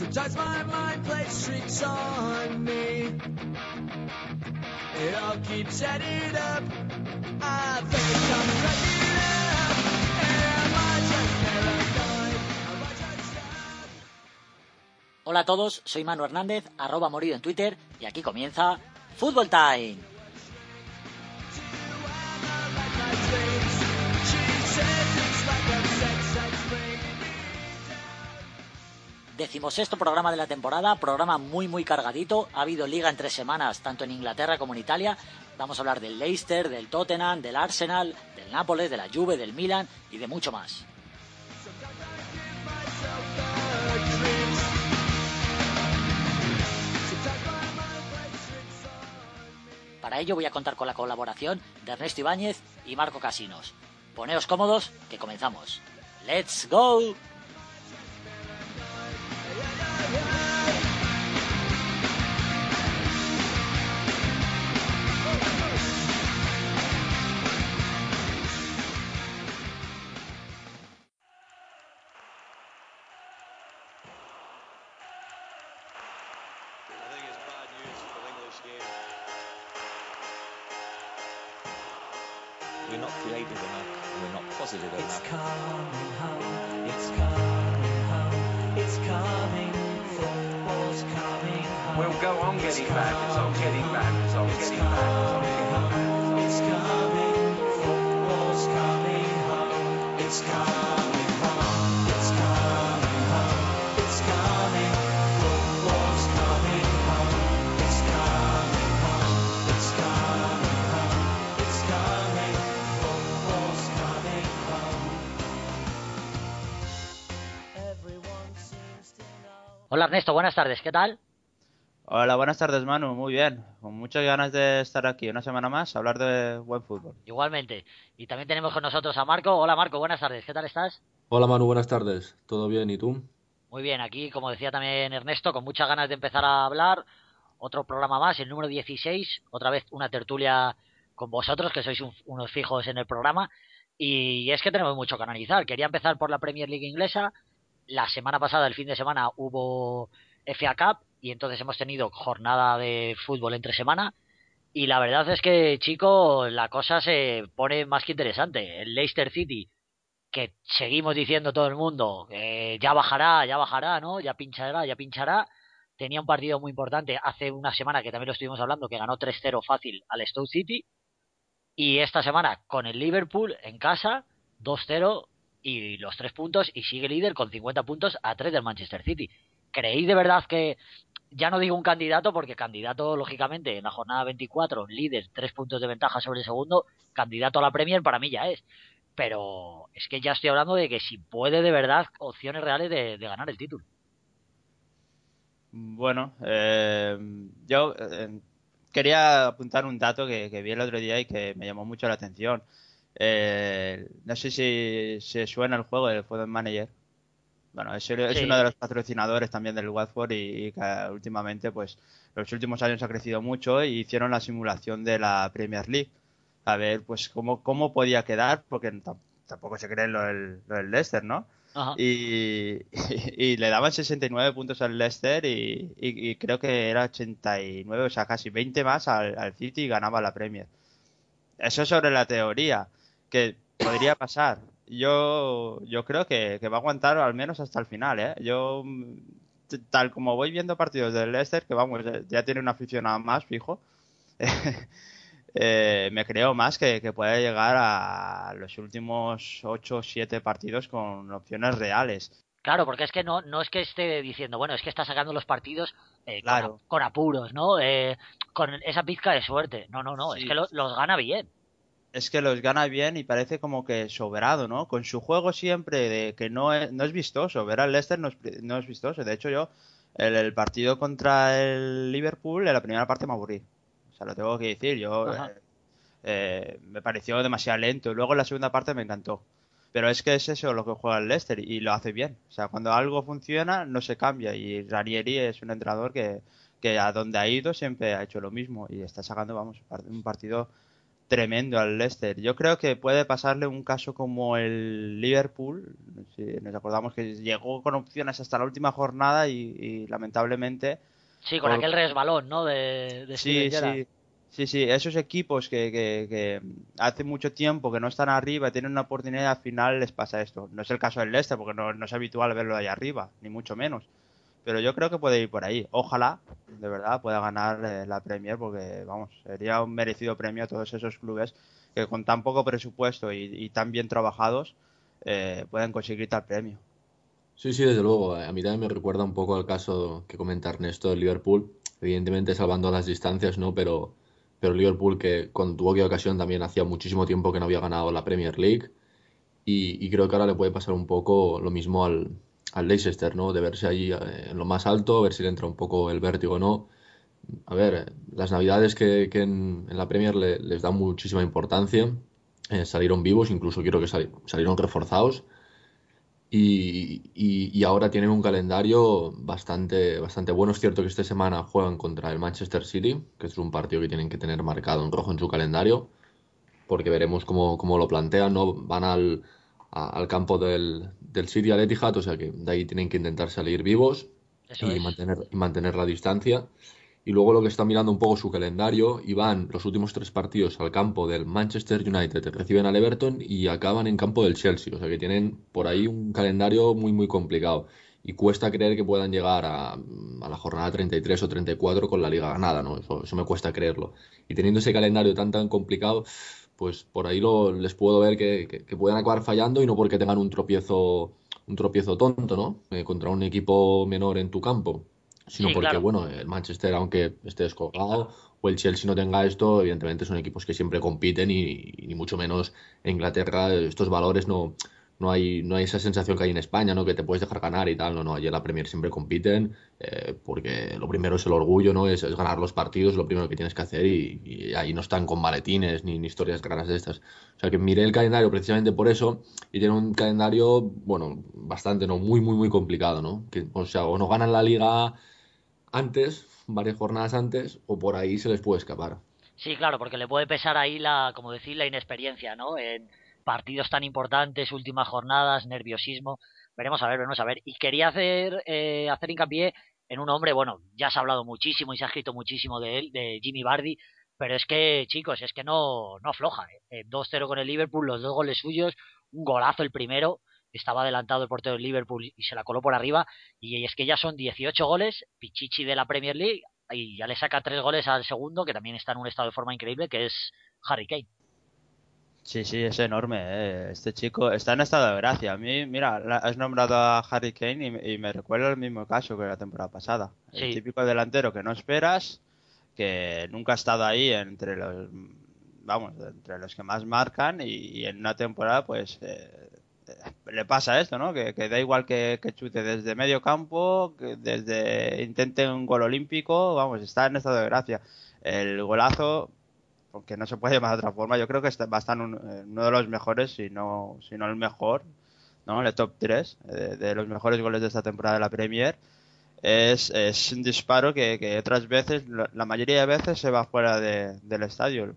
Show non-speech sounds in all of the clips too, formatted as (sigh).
My mind plays tricks on me. Hola a todos, soy Manu Hernández, arroba morido en Twitter, y aquí comienza Football Time. Decimosexto programa de la temporada, programa muy muy cargadito. Ha habido liga en tres semanas, tanto en Inglaterra como en Italia. Vamos a hablar del Leicester, del Tottenham, del Arsenal, del Nápoles, de la Juve, del Milan y de mucho más. Para ello voy a contar con la colaboración de Ernesto Ibáñez y Marco Casinos. Poneos cómodos, que comenzamos. ¡Let's go! Not creative enough. and We're not positive It's enough. coming home, it's coming home, it's coming, football's coming home. We'll go on getting bad results, getting bad results, It's getting bad results, coming getting bad home, results. it's coming, football's coming home, it's coming Hola Ernesto, buenas tardes, ¿qué tal? Hola, buenas tardes Manu, muy bien. Con muchas ganas de estar aquí una semana más a hablar de buen fútbol. Igualmente. Y también tenemos con nosotros a Marco. Hola Marco, buenas tardes, ¿qué tal estás? Hola Manu, buenas tardes. ¿Todo bien? ¿Y tú? Muy bien, aquí, como decía también Ernesto, con muchas ganas de empezar a hablar. Otro programa más, el número 16. Otra vez una tertulia con vosotros, que sois un- unos fijos en el programa. Y es que tenemos mucho que analizar. Quería empezar por la Premier League inglesa. La semana pasada, el fin de semana, hubo FA Cup y entonces hemos tenido jornada de fútbol entre semana. Y la verdad es que, chicos, la cosa se pone más que interesante. El Leicester City que seguimos diciendo todo el mundo, eh, ya bajará, ya bajará, ¿no? Ya pinchará, ya pinchará. Tenía un partido muy importante hace una semana que también lo estuvimos hablando, que ganó 3-0 fácil al Stoke City. Y esta semana con el Liverpool en casa, 2-0 y los tres puntos y sigue líder con 50 puntos a 3 del Manchester City. ¿Creéis de verdad que, ya no digo un candidato, porque candidato, lógicamente, en la jornada 24, líder, tres puntos de ventaja sobre el segundo, candidato a la Premier para mí ya es pero es que ya estoy hablando de que si puede de verdad opciones reales de, ganar el título. Bueno, eh, yo eh, quería apuntar un dato que vi el otro día y que me llamó mucho la atención. Eh, no sé si se suena el juego del Football Manager. Bueno, es, uno de los patrocinadores también del Watford y, y que últimamente, pues, los últimos años ha crecido mucho y hicieron la simulación de la Premier League. A ver, pues, cómo, cómo podía quedar, porque tam- tampoco se cree lo del, lo del Leicester, ¿no? Y, (laughs) y, le daban 69 puntos al Leicester y creo que era 89, o sea, casi 20 más al, al City y ganaba la Premier. Eso sobre la teoría, que podría pasar. Yo, yo creo que, que va a aguantar al menos hasta el final, ¿eh? Yo, tal como voy viendo partidos del Leicester, que vamos, ya- tiene un aficionado más fijo, (laughs) eh, me creo más que, que puede llegar a los últimos 8 o 7 partidos con opciones reales. Claro, porque es que no, no es que esté diciendo, bueno, es que está sacando los partidos eh, con, Claro. con apuros, ¿no? Eh, con esa pizca de suerte. No, no, no, es que lo- los gana bien. Es que los gana bien y parece como que sobrado, ¿no? Con su juego siempre de que no es, no es vistoso. Ver al Leicester no es, no es vistoso. De hecho, yo El, el partido contra el Liverpool, en la primera parte me aburrí. O sea, lo tengo que decir. Yo eh, eh, me pareció demasiado lento. Luego en la segunda parte me encantó. Pero es que es eso lo que juega el Leicester y lo hace bien. O sea, cuando algo funciona, no se cambia. Y Ranieri es un entrenador que, que a donde ha ido siempre ha hecho lo mismo. Y está sacando, vamos, un partido tremendo al Leicester. Yo creo que puede pasarle un caso como el Liverpool. Si nos acordamos que llegó con opciones hasta la última jornada y, y lamentablemente Sí, con Por- aquel resbalón, ¿no? De, de Sí, sí. Sí, sí, esos equipos que, que, que hace mucho tiempo que no están arriba, tienen una oportunidad y al final les pasa esto. No es el caso del Leicester, porque no, no es habitual verlo ahí arriba, ni mucho menos. Pero yo creo que puede ir por ahí. Ojalá, de verdad, pueda ganar eh, la Premier, porque, vamos, sería un merecido premio a todos esos clubes que con tan poco presupuesto y, tan bien trabajados eh, pueden conseguir tal premio. Sí, sí, desde luego. A mí también me recuerda un poco al caso que comenta Ernesto del Liverpool. Evidentemente salvando las distancias, ¿no? Pero, pero Liverpool que cuando tuvo aquella ocasión también hacía muchísimo tiempo que no había ganado la Premier League. Y creo que ahora le puede pasar un poco lo mismo al, al Leicester, ¿no? De verse allí eh, en lo más alto, ver si le entra un poco el vértigo o no. A ver, las navidades que, en, la Premier le- les dan muchísima importancia. Eh, salieron vivos, incluso quiero que sali- salieron reforzados. Y, y- y ahora tienen un calendario bastante, bastante bueno. Es cierto que esta semana juegan contra el Manchester City, que es un partido que tienen que tener marcado en rojo en su calendario, porque veremos cómo, cómo lo plantean, ¿no? Van al, a- al campo del, del City al Etihad, o sea que de ahí tienen que intentar salir vivos Eso y mantener, mantener la distancia. Y luego lo que está mirando un poco su calendario, y van los últimos tres partidos al campo del Manchester United, reciben al Everton y acaban en campo del Chelsea. O sea que tienen por ahí un calendario muy, muy complicado. Y cuesta creer que puedan llegar a, a la jornada 33 o 34 con la liga ganada, ¿no? Eso, eso me cuesta creerlo. Y teniendo ese calendario tan, tan complicado, pues por ahí lo, les puedo ver que, que, que puedan acabar fallando y no porque tengan un tropiezo, un tropiezo tonto, ¿no? Eh, contra un equipo menor en tu campo sino Sí, porque, claro. bueno, el Manchester, aunque esté descolgado, o el Chelsea no tenga esto, evidentemente son equipos que siempre compiten y, y ni mucho menos en Inglaterra estos valores no, no hay, no hay esa sensación que hay en España, ¿no? Que te puedes dejar ganar y tal, no, no, allí en la Premier siempre compiten, eh, porque lo primero es el orgullo, ¿no? Es, es ganar los partidos, lo primero que tienes que hacer y, y ahí no están con maletines ni, historias raras de estas. O sea que miré el calendario precisamente por eso y tiene un calendario, bueno, bastante, ¿no? Muy, muy, muy complicado, ¿no? Que, o sea, o no ganan la liga antes, varias jornadas antes, o por ahí se les puede escapar. Sí, claro, porque le puede pesar ahí la, como decir, la inexperiencia, ¿no? En partidos tan importantes, últimas jornadas, nerviosismo. Veremos a ver, veremos a ver. Y quería hacer, eh, hacer hincapié en un hombre, bueno, ya se ha hablado muchísimo y se ha escrito muchísimo de él, de Jimmy Vardy, pero es que, chicos, es que no, no afloja. ¿eh? Eh, 2-0 con el Liverpool, los dos goles suyos, un golazo el primero, estaba adelantado el portero del Liverpool y se la coló por arriba, y es que ya son 18 goles, Pichichi de la Premier League, y ya le saca tres goles al segundo, que también está en un estado de forma increíble, que es Harry Kane. Sí, sí, es enorme. eh. Este chico está en estado de gracia. A mí, mira, la- has nombrado a Harry Kane y, me- y me recuerda el mismo caso que la temporada pasada. El típico delantero que no esperas, que nunca ha estado ahí entre los, vamos, entre los que más marcan y, y en una temporada, pues, eh, eh, le pasa esto, ¿no? Que, que da igual que, que chute desde medio campo, que desde intente un gol olímpico, vamos, está en estado de gracia. El golazo, porque no se puede llamar de otra forma, yo creo que está, va a estar uno de los mejores, si no, si no el mejor, ¿no? El top 3 de, de los mejores goles de esta temporada de la Premier. Es, es un disparo que, que otras veces, la la mayoría de veces, se va fuera de- del estadio.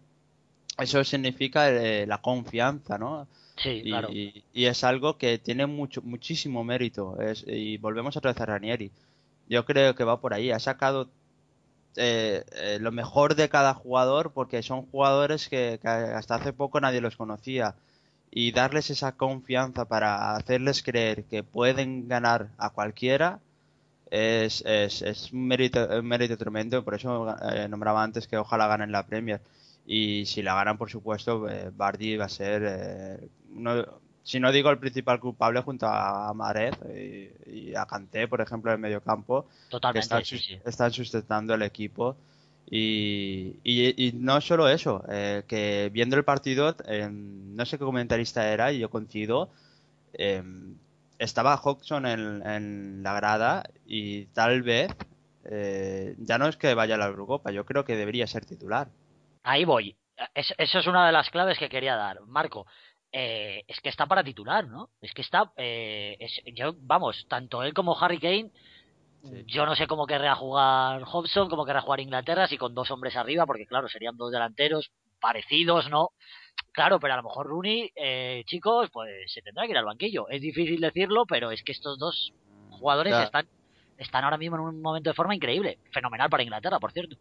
Eso significa eh, la confianza, ¿no? Sí, Y, claro. y- y es algo que tiene mucho, muchísimo mérito. Es, y volvemos otra vez a Ranieri. Yo creo que va por ahí. Ha sacado eh, eh, lo mejor de cada jugador porque son jugadores que, hasta hace poco nadie los conocía. Y darles esa confianza para hacerles creer que pueden ganar a cualquiera es, es, es un mérito, un mérito tremendo. Por eso eh, nombraba antes que ojalá ganen la Premier. Y si la ganan, por supuesto, eh, Bardi va a ser, eh, uno- si no digo el principal culpable, junto a Marez y, y a Kanté, por ejemplo, en medio campo, que Totalmente, están, sí, sus- sí. están sustentando el equipo. Y, y, y no solo eso, eh, que viendo el partido, eh, no sé qué comentarista era, y yo coincido, eh, estaba Hodgson en, en la grada y tal vez eh, ya no es que vaya a la Eurocopa, yo creo que debería ser titular. Ahí voy. Es- eso es una de las claves que quería dar. Marco, eh, es que está para titular, ¿no? Es que está. eh, es- yo, vamos, tanto él como Harry Kane. Sí. Yo no sé cómo querrá jugar Hobson, cómo querrá jugar Inglaterra, si con dos hombres arriba, porque claro, serían dos delanteros parecidos, ¿no? Claro, pero a lo mejor Rooney, eh, chicos, pues se tendrá que ir al banquillo. Es difícil decirlo, pero es que estos dos jugadores Ya. están, están ahora mismo en un momento de forma increíble. Fenomenal para Inglaterra, por cierto.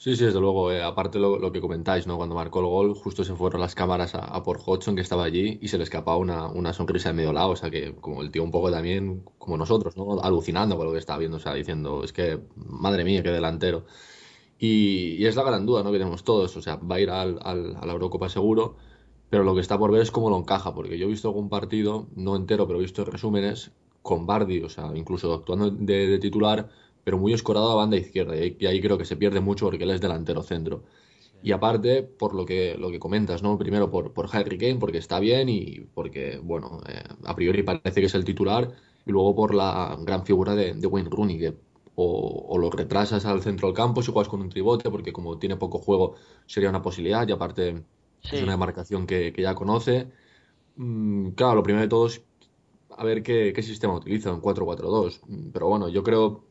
Sí, sí, desde luego. eh, aparte lo, lo que comentáis, ¿no? Cuando marcó el gol, justo se fueron las cámaras a, por Hodgson, que estaba allí, y se le escapaba una, sonrisa de medio lado. O sea que, como el tío un poco también, como nosotros, ¿no? Alucinando con lo que estaba viendo, o sea, diciendo, es que, madre mía, qué delantero. Y, es la gran duda, ¿no? Que tenemos todos. O sea, va a ir a la Eurocopa seguro, pero lo que está por ver es cómo lo encaja, porque yo he visto algún partido, no entero, pero he visto resúmenes, con Bardi, o sea, incluso actuando de titular, pero muy escorado a banda izquierda, y ahí, y ahí creo que se pierde mucho porque él es delantero centro. Y aparte, por lo que, lo que comentas, ¿no? Primero por, por Harry Kane, porque está bien y porque, bueno, eh, a priori parece que es el titular, y luego por la gran figura de, de Wayne Rooney, que o, o lo retrasas al centro del campo si juegas con un tribote, porque como tiene poco juego sería una posibilidad, y aparte Sí. es una demarcación que, que ya conoce. Mm, claro, lo primero de todo es a ver qué, qué sistema utiliza, un 4-4-2. Mm, Pero bueno, yo creo,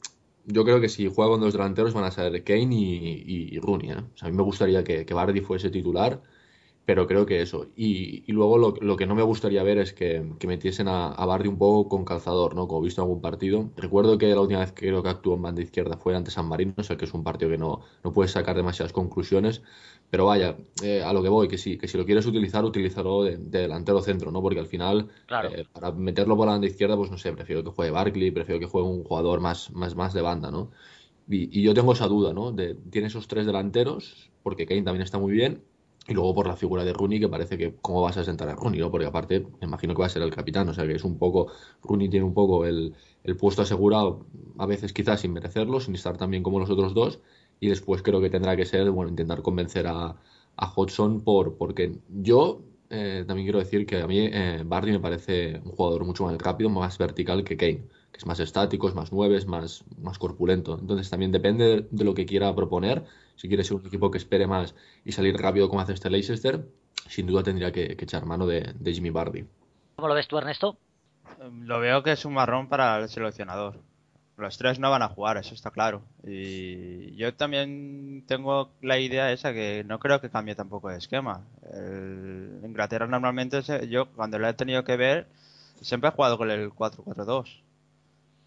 yo creo que si juega con dos delanteros van a ser Kane y, y- y Rooney. ¿eh? O sea, a mí me gustaría que, que Vardy fuese titular, pero creo que eso. Y, y luego lo, lo que no me gustaría ver es que, que metiesen a, a un poco con calzador, ¿no? Como he visto en algún partido. Recuerdo que la última vez que creo que actuó en banda izquierda fue ante San Marino, o sea que es un partido que no, no puedes sacar demasiadas conclusiones. Pero vaya, eh, a lo que voy, que sí, que si lo quieres utilizar, utilízalo de, de delantero centro, ¿no? Porque al final, Claro. eh, para meterlo por la banda izquierda, pues no sé, prefiero que juegue Barkley, prefiero que juegue un jugador más, más, más de banda, ¿no? Y, y yo tengo esa duda, ¿no? De, tiene esos tres delanteros, porque Kane también está muy bien, y luego por la figura de Rooney, que parece que cómo vas a sentar a Rooney, ¿no? Porque aparte me imagino que va a ser el capitán, o sea que es un poco, Rooney tiene un poco el, el puesto asegurado, a veces quizás sin merecerlo, sin estar tan bien como los otros dos, y después creo que tendrá que ser, bueno, intentar convencer a, a Hodgson por, porque yo eh, también quiero decir que a mí eh, me parece un jugador mucho más rápido, más vertical que Kane, que es más estático, es más nueve, es más, más corpulento. Entonces también depende de, de lo que quiera proponer. Si quiere ser un equipo que espere más y salir rápido como hace este Leicester, sin duda tendría que, que echar mano de, de Jimmy Bardi. ¿Cómo lo ves tú, Ernesto? Em, Lo veo que es un marrón para el seleccionador. Los tres no van a jugar, eso está claro. Y yo también tengo la idea esa que no creo que cambie tampoco de esquema. El Inglaterra normalmente, se- yo cuando lo he tenido que ver, siempre he jugado con el 4-4-2.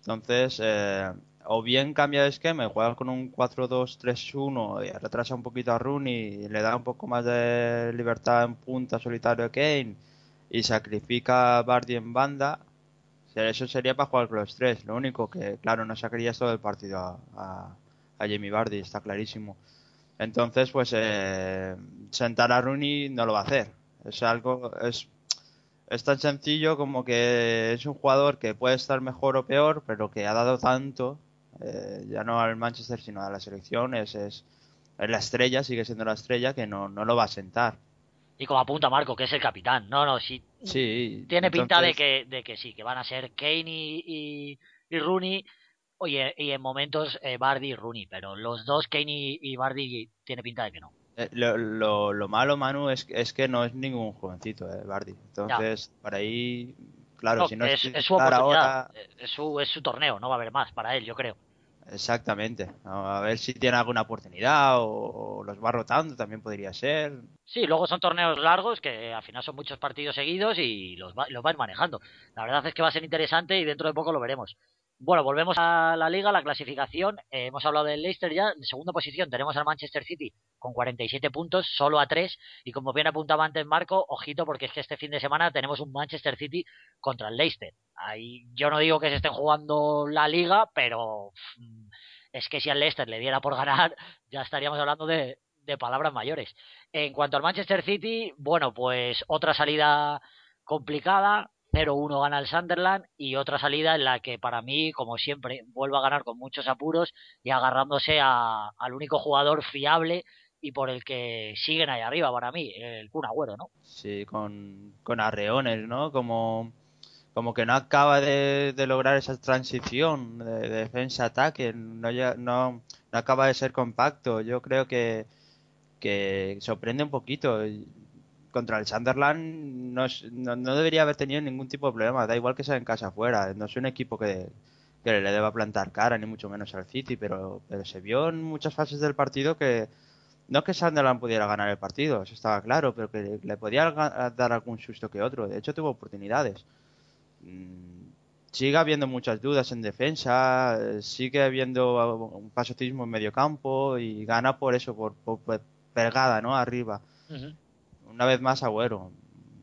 Entonces, eh, o bien cambia de esquema y juega con un 4-2-3-1 y retrasa un poquito a Rooney y le da un poco más de libertad en punta solitario a Kane y sacrifica a Bardi en banda, eso sería para jugar con los tres. Lo único que, claro, no sacarías todo el partido a, a, a Jamie Bardi, está clarísimo. Entonces, pues, eh, sentar a Rooney no lo va a hacer. Es algo, es, es tan sencillo como que es un jugador que puede estar mejor o peor, pero que ha dado tanto, eh, ya no al Manchester, sino a la selección, es, es, es la estrella, sigue siendo la estrella, que no, no lo va a sentar. Y como apunta Marco, que es el capitán. No, no, sí. Sí, Tiene pinta de que, de que sí, que van a ser Kane y, y, y Rooney. Oye, y en momentos eh, Bardi y Rooney, pero los dos, Kane y, y Bardi, tiene pinta de que no. Eh, Lo, lo, lo malo, Manu, es, es que no es ningún jovencito, eh, Bardi. Entonces, por ahí, claro, No, si no es, su oportunidad, ahora, es, su, es su torneo, no va a haber más para él, yo creo. exactamente. A ver si tiene alguna oportunidad o, o los va rotando, también podría ser. Sí, luego son torneos largos que al final son muchos partidos seguidos y los, va, los van manejando. La verdad es que va a ser interesante y dentro de poco lo veremos. Bueno, volvemos a la liga, la clasificación. Eh, hemos hablado del Leicester ya. En segunda posición tenemos al Manchester City con 47 puntos, solo a 3. Y como bien apuntaba antes Marco, ojito porque es que este fin de semana tenemos un Manchester City contra el Leicester. Ahí yo no digo que se estén jugando la liga, pero mm, es que si al Leicester le diera por ganar, (laughs) ya estaríamos hablando de, de palabras mayores. En cuanto al Manchester City, bueno, pues otra salida complicada. 0-1 gana el Sunderland y otra salida en la que para mí, como siempre, vuelve a ganar con muchos apuros y agarrándose a, al único jugador fiable y por el que siguen ahí arriba para mí, el Kun Agüero, ¿no? Sí, con, con arreones, ¿no? Como, como que no acaba de, de lograr esa transición de, de defensa-ataque, no, no, no acaba de ser compacto. Yo creo que, que sorprende un poquito. Contra el Sunderland no, es- no, no debería haber tenido ningún tipo de problema, da igual que sea en casa o fuera. No es un equipo que, que le deba plantar cara, ni mucho menos al City, pero, se vio en muchas fases del partido que no que Sunderland pudiera ganar el partido, eso estaba claro, pero que le podía dar algún susto que otro. De hecho, tuvo oportunidades. Mm, Sigue habiendo muchas dudas en defensa, sigue habiendo un pasotismo en medio campo y gana por eso, por, por- por pegada, ¿no? Arriba. Una vez más Agüero.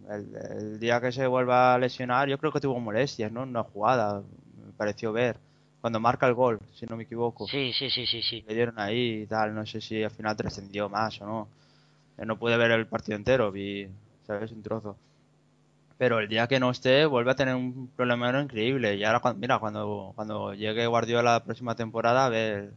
El, el día que se vuelva a lesionar, yo creo que tuvo molestias, ¿no? Una jugada, me pareció ver. Cuando marca el gol, si no me equivoco. Sí, sí, sí, sí, sí. Le dieron ahí y tal, no sé si al final trascendió más o no. Yo no pude ver el partido entero, vi, ¿sabes? Un trozo. Pero el día que no esté, vuelve a tener un problemero increíble. Y ahora, mira, cuando, cuando llegue Guardiola la próxima temporada, a ver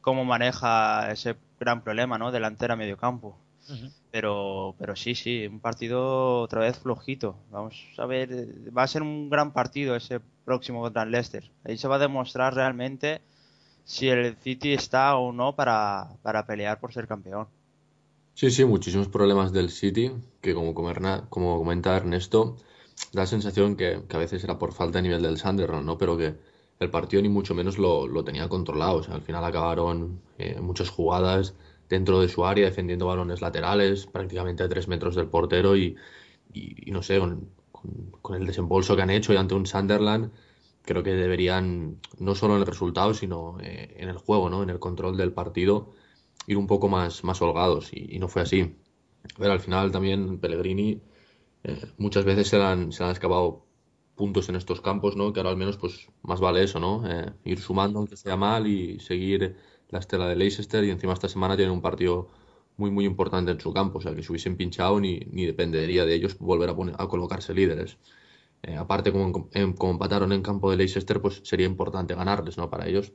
cómo maneja ese gran problema, ¿no? Delantera medio campo. Ujú. Pero, pero sí, sí, un partido otra vez flojito. Vamos a ver, va a ser un gran partido ese próximo contra el Leicester. Ahí se va a demostrar realmente si el City está o no para, para pelear por ser campeón. Sí, sí, muchísimos problemas del City, que como, como comenta Ernesto, da sensación que, que a veces era por falta de nivel del Sunderland, ¿no? Pero que el partido ni mucho menos lo, lo tenía controlado. Al final acabaron eh, muchas jugadas dentro de su área, defendiendo balones laterales, prácticamente a tres metros del portero y, no sé, con, el desembolso que han hecho y ante un Sunderland, creo que deberían, no solo en el resultado, sino eh, en el juego, ¿no? En el control del partido ir un poco más, más holgados y, no fue así. Ver, al final también Pellegrini eh, muchas veces se han, se han escapado puntos en estos campos, ¿no? Que ahora al menos pues más vale eso, ¿no? Eh, ir sumando aunque sea mal y seguir la estela de Leicester y encima esta semana tienen un partido muy muy importante en su campo, o sea que si hubiesen pinchado ni, ni dependería de ellos volver a, poner, a colocarse líderes. Eh, aparte como, en- como empataron en campo de Leicester pues sería importante ganarles, ¿no? Para ellos.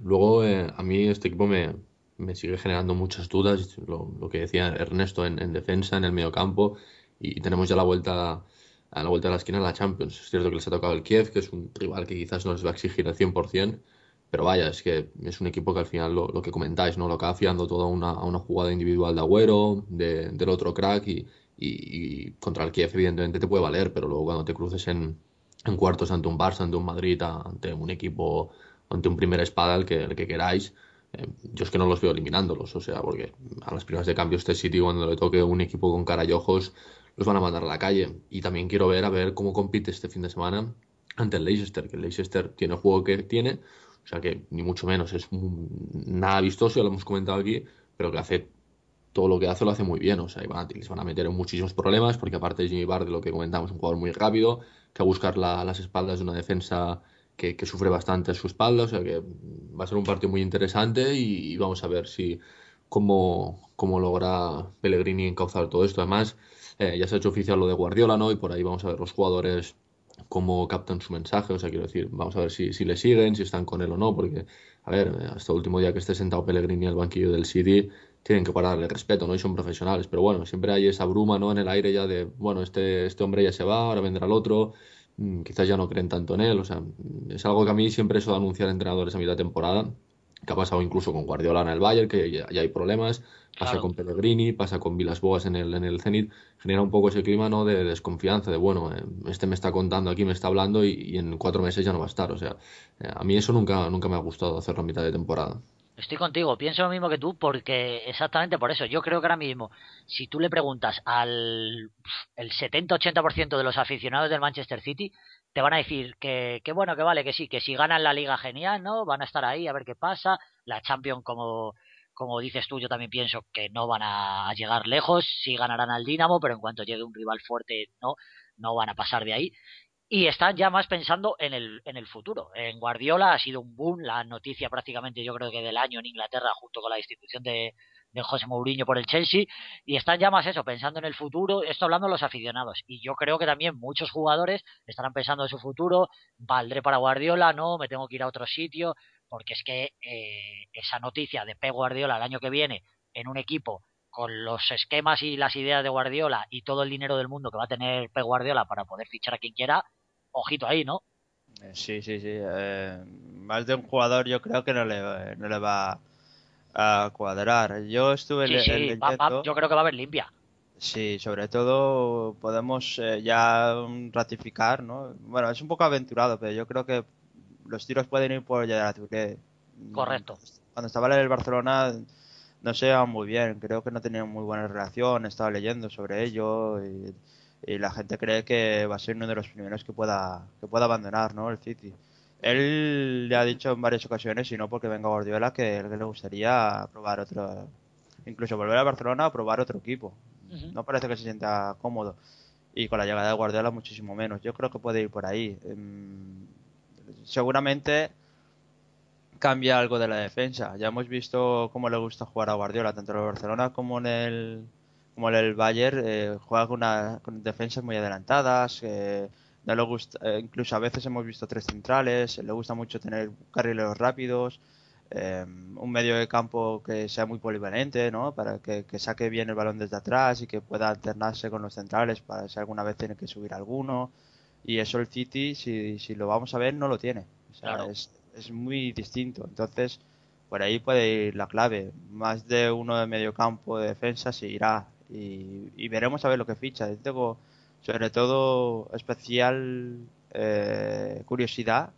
Luego, eh, a mí este equipo me, me sigue generando muchas dudas, lo, lo que decía Ernesto en, en defensa, en el medio campo, y tenemos ya la vuelta a la vuelta de la esquina en la Champions. Es cierto que les ha tocado el Kiev, que es un rival que quizás no les va a exigir el 100%, pero vaya, es que es un equipo que al final lo, que comentáis, ¿no? Lo acaba fiando todo a una, a una jugada individual de Agüero, de- del otro crack, y, contra el Kiev evidentemente te puede valer, pero luego cuando te cruces en, cuartos ante un Barça, ante un Madrid, ante un equipo, ante un primer espada, el que, el que queráis, eh, yo es que no los veo eliminándolos, o sea, porque a las primeras de cambio este City cuando le toque un equipo con cara y ojos, los van a mandar a la calle. Y también quiero ver a ver cómo compite este fin de semana ante el Leicester, que el Leicester tiene el juego que tiene, o sea que ni mucho menos es nada vistoso, ya lo hemos comentado aquí, pero que hace todo lo que hace lo hace muy bien, o sea, van a- les van a meter en muchísimos problemas, porque aparte de Jimmy Vardy, lo que comentamos, un jugador muy rápido, que a buscar la- las espaldas de una defensa que, sufre bastante a su espalda, o sea que va a ser un partido muy interesante y, y vamos a ver si cómo, cómo logra Pellegrini encauzar todo esto. Además, eh, ya se ha hecho oficial lo de Guardiola, ¿no? Y por ahí vamos a ver los jugadores cómo captan su mensaje, o sea, quiero decir, vamos a ver si, si le siguen, si están con él o no, porque, a ver, hasta el último día que esté sentado Pellegrini el banquillo del City, tienen que guardarle respeto, ¿no? Y son profesionales, pero bueno, siempre hay esa bruma, ¿no? En el aire ya de, bueno, este, este hombre ya se va, ahora vendrá el otro, mm, quizás ya no creen tanto en él, o sea, es algo que a mí siempre eso de anunciar entrenadores a mitad de temporada, que ha pasado incluso con Guardiola en el Bayern, que ya, ya hay problemas, pasa Claro. con Pellegrini, pasa con Vilas Boas en el, en el Zenit, genera un poco ese clima, ¿no? De desconfianza, de bueno, eh, este me está contando aquí, me está hablando y, y en cuatro meses ya no va a estar, o sea, eh, a mí eso nunca, nunca me ha gustado hacerlo a mitad de temporada. Estoy contigo, pienso lo mismo que tú porque exactamente por eso. Yo creo que ahora mismo, si tú le preguntas al el 70-80% de los aficionados del Manchester City, te van a decir que, que bueno, que vale, que sí, que si ganan la liga genial, ¿no? Van a estar ahí a ver qué pasa. La Champions, como, como dices tú, yo también pienso que no van a llegar lejos, sí ganarán al Dinamo, pero en cuanto llegue un rival fuerte, no, no van a pasar de ahí. Y están ya más pensando en el, en el futuro. En Guardiola ha sido un boom, la noticia prácticamente yo creo que del año en Inglaterra junto con la institución de, de José Mourinho por el Chelsea y están ya más eso, pensando en el futuro, esto hablando los aficionados y yo creo que también muchos jugadores estarán pensando en su futuro, valdré para Guardiola, no, me tengo que ir a otro sitio, porque es que eh, esa noticia de Pep Guardiola el año que viene en un equipo con los esquemas y las ideas de Guardiola y todo el dinero del mundo que va a tener Pep Guardiola para poder fichar a quien quiera, ojito ahí, ¿no? Eh, Sí, sí, sí. eh, más de un jugador yo creo que no le, no le va a cuadrar. Yo estuve Sí, le- sí, leyendo, va- va- yo creo que va a haber limpia. sí, sobre todo podemos eh, ya ratificar, ¿no? Bueno, es un poco aventurado, pero yo creo que los tiros pueden ir por Yaya Touré. Correcto. Cuando estaba en el Barcelona no se llevaban muy bien, creo que no tenían muy buena relación, he estado leyendo sobre ello y, y la gente cree que va a ser uno de los primeros que pueda, que pueda abandonar, ¿no? El City. Él le ha dicho en varias ocasiones, y no porque venga Guardiola, que, que le gustaría probar otro, incluso volver a Barcelona o probar otro equipo. No parece que se sienta cómodo. Y con la llegada de Guardiola muchísimo menos. Yo creo que puede ir por ahí. Em, seguramente cambia algo de la defensa. Ya hemos visto cómo le gusta jugar a Guardiola, tanto en el Barcelona como en el, como en el Bayern. eh, juega con, una- con defensas muy adelantadas. eh, no le gusta, eh, incluso a veces hemos visto tres centrales. Le gusta mucho tener carrileros rápidos. eh, un medio de campo que sea muy polivalente, ¿no? Para que, que saque bien el balón desde atrás y que pueda alternarse con los centrales para si alguna vez tiene que subir alguno. Y eso el City, si, si lo vamos a ver, no lo tiene. O sea, Claro. es, es muy distinto. Entonces, por ahí puede ir la clave. Más de uno de medio campo de defensa se irá. Y, y veremos a ver lo que ficha. Yo Tengo sobre todo especial eh, curiosidad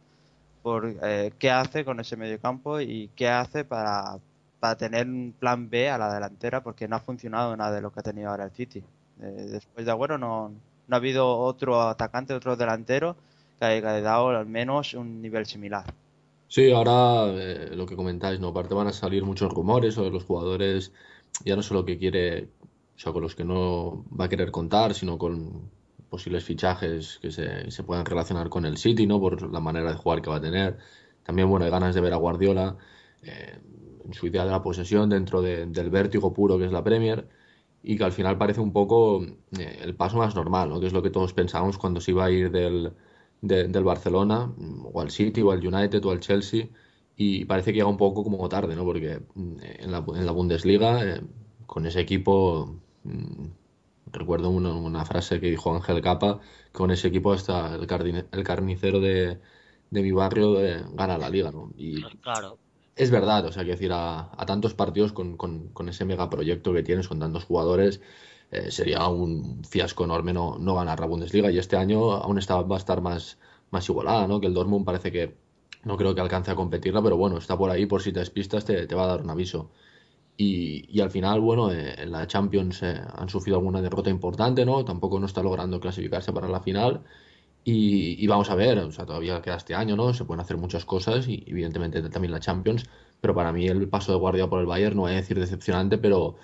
por eh, qué hace con ese medio campo y qué hace para, para tener un plan B a la delantera porque no ha funcionado nada de lo que ha tenido ahora el City. Eh, después de Agüero no, no ha habido otro atacante, otro delantero que haya dado al menos un nivel similar. Sí, ahora lo que comentáis, ¿no? Aparte van a salir muchos rumores sobre los jugadores, ya no solo que quiere, sea, con los que no va a querer contar, sino con posibles fichajes que se, puedan relacionar con el City, ¿no? Por la manera de jugar que va a tener. También, bueno, hay ganas de ver a Guardiola eh, en su idea de la posesión dentro de- del vértigo puro que es la Premier y que al final parece un poco eh, el paso más normal, ¿no? Que es lo que todos pensábamos cuando se iba a ir del, de- del Barcelona, o al City, o al United, o al Chelsea, y parece que llega un poco como tarde, ¿no? Porque mm, en la, en la Bundesliga, eh, con ese equipo, recuerdo una, una frase que dijo Ángel Capa, con ese equipo hasta el, cardine- el carnicero de, de mi barrio eh, gana la liga, ¿no? Y Claro. es verdad, o sea, que decir, a, a tantos partidos con, con, con ese megaproyecto que tienes, con tantos jugadores, eh, sería un fiasco enorme no, no ganar la Bundesliga. Y este año aún está, va a estar más, más igualada, ¿no? Que el Dortmund parece que no creo que alcance a competirla, pero bueno, está por ahí, por si te despistas, te, te va a dar un aviso. Y, al final, bueno, eh, en la Champions eh, han sufrido alguna derrota importante, ¿no? Tampoco no está logrando clasificarse para la final. Y, y vamos a ver, o sea, todavía queda este año, ¿no? Se pueden hacer muchas cosas y evidentemente también la Champions, pero para mí el paso de Guardiola por el Bayern no voy a decir decepcionante, pero,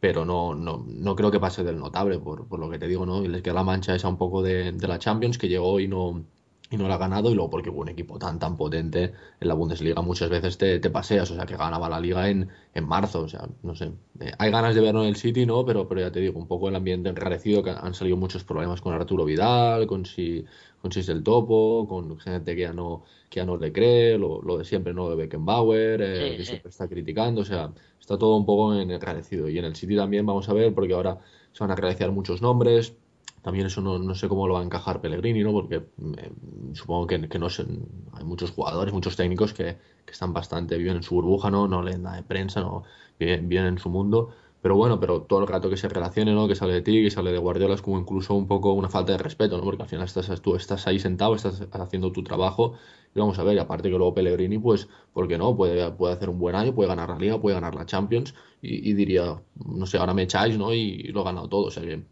pero no, no, no creo que pase del notable, por, por lo que te digo, ¿no? Y les queda la mancha esa un poco de, de la Champions que llegó y no, y no la ha ganado, y luego porque un equipo tan tan potente en la Bundesliga muchas veces te, te paseas, o sea, que ganaba la liga en, en marzo, o sea, no sé. Eh, hay ganas de verlo en el City, ¿no? Pero, pero ya te digo, un poco el ambiente enrarecido, que han salido muchos problemas con Arturo Vidal, con si, con si es el topo, con gente que ya no, que ya no le cree, lo, lo de siempre, ¿no? De Beckenbauer, eh, Sí, que sí. siempre está criticando, o sea, está todo un poco en enrarecido. Y en el City también vamos a ver, porque ahora se van a credenciar muchos nombres. También eso no, no sé cómo lo va a encajar Pellegrini, ¿no? Porque eh, supongo que, que no sé, hay muchos jugadores, muchos técnicos que, que están bastante, viven en su burbuja, ¿no? No leen nada de prensa, no viven, en su mundo. Pero bueno, pero todo el rato que se relacione, ¿no? Que sale de ti, que sale de Guardiola, es como incluso un poco una falta de respeto, ¿no? Porque al final estás, tú estás ahí sentado, estás haciendo tu trabajo y vamos a ver, y aparte que luego Pellegrini, pues, ¿por qué no? Puede, puede hacer un buen año, puede ganar la Liga, puede ganar la Champions y, y diría, no sé, ahora me echáis, ¿no? Y, lo he ganado todo, o sea que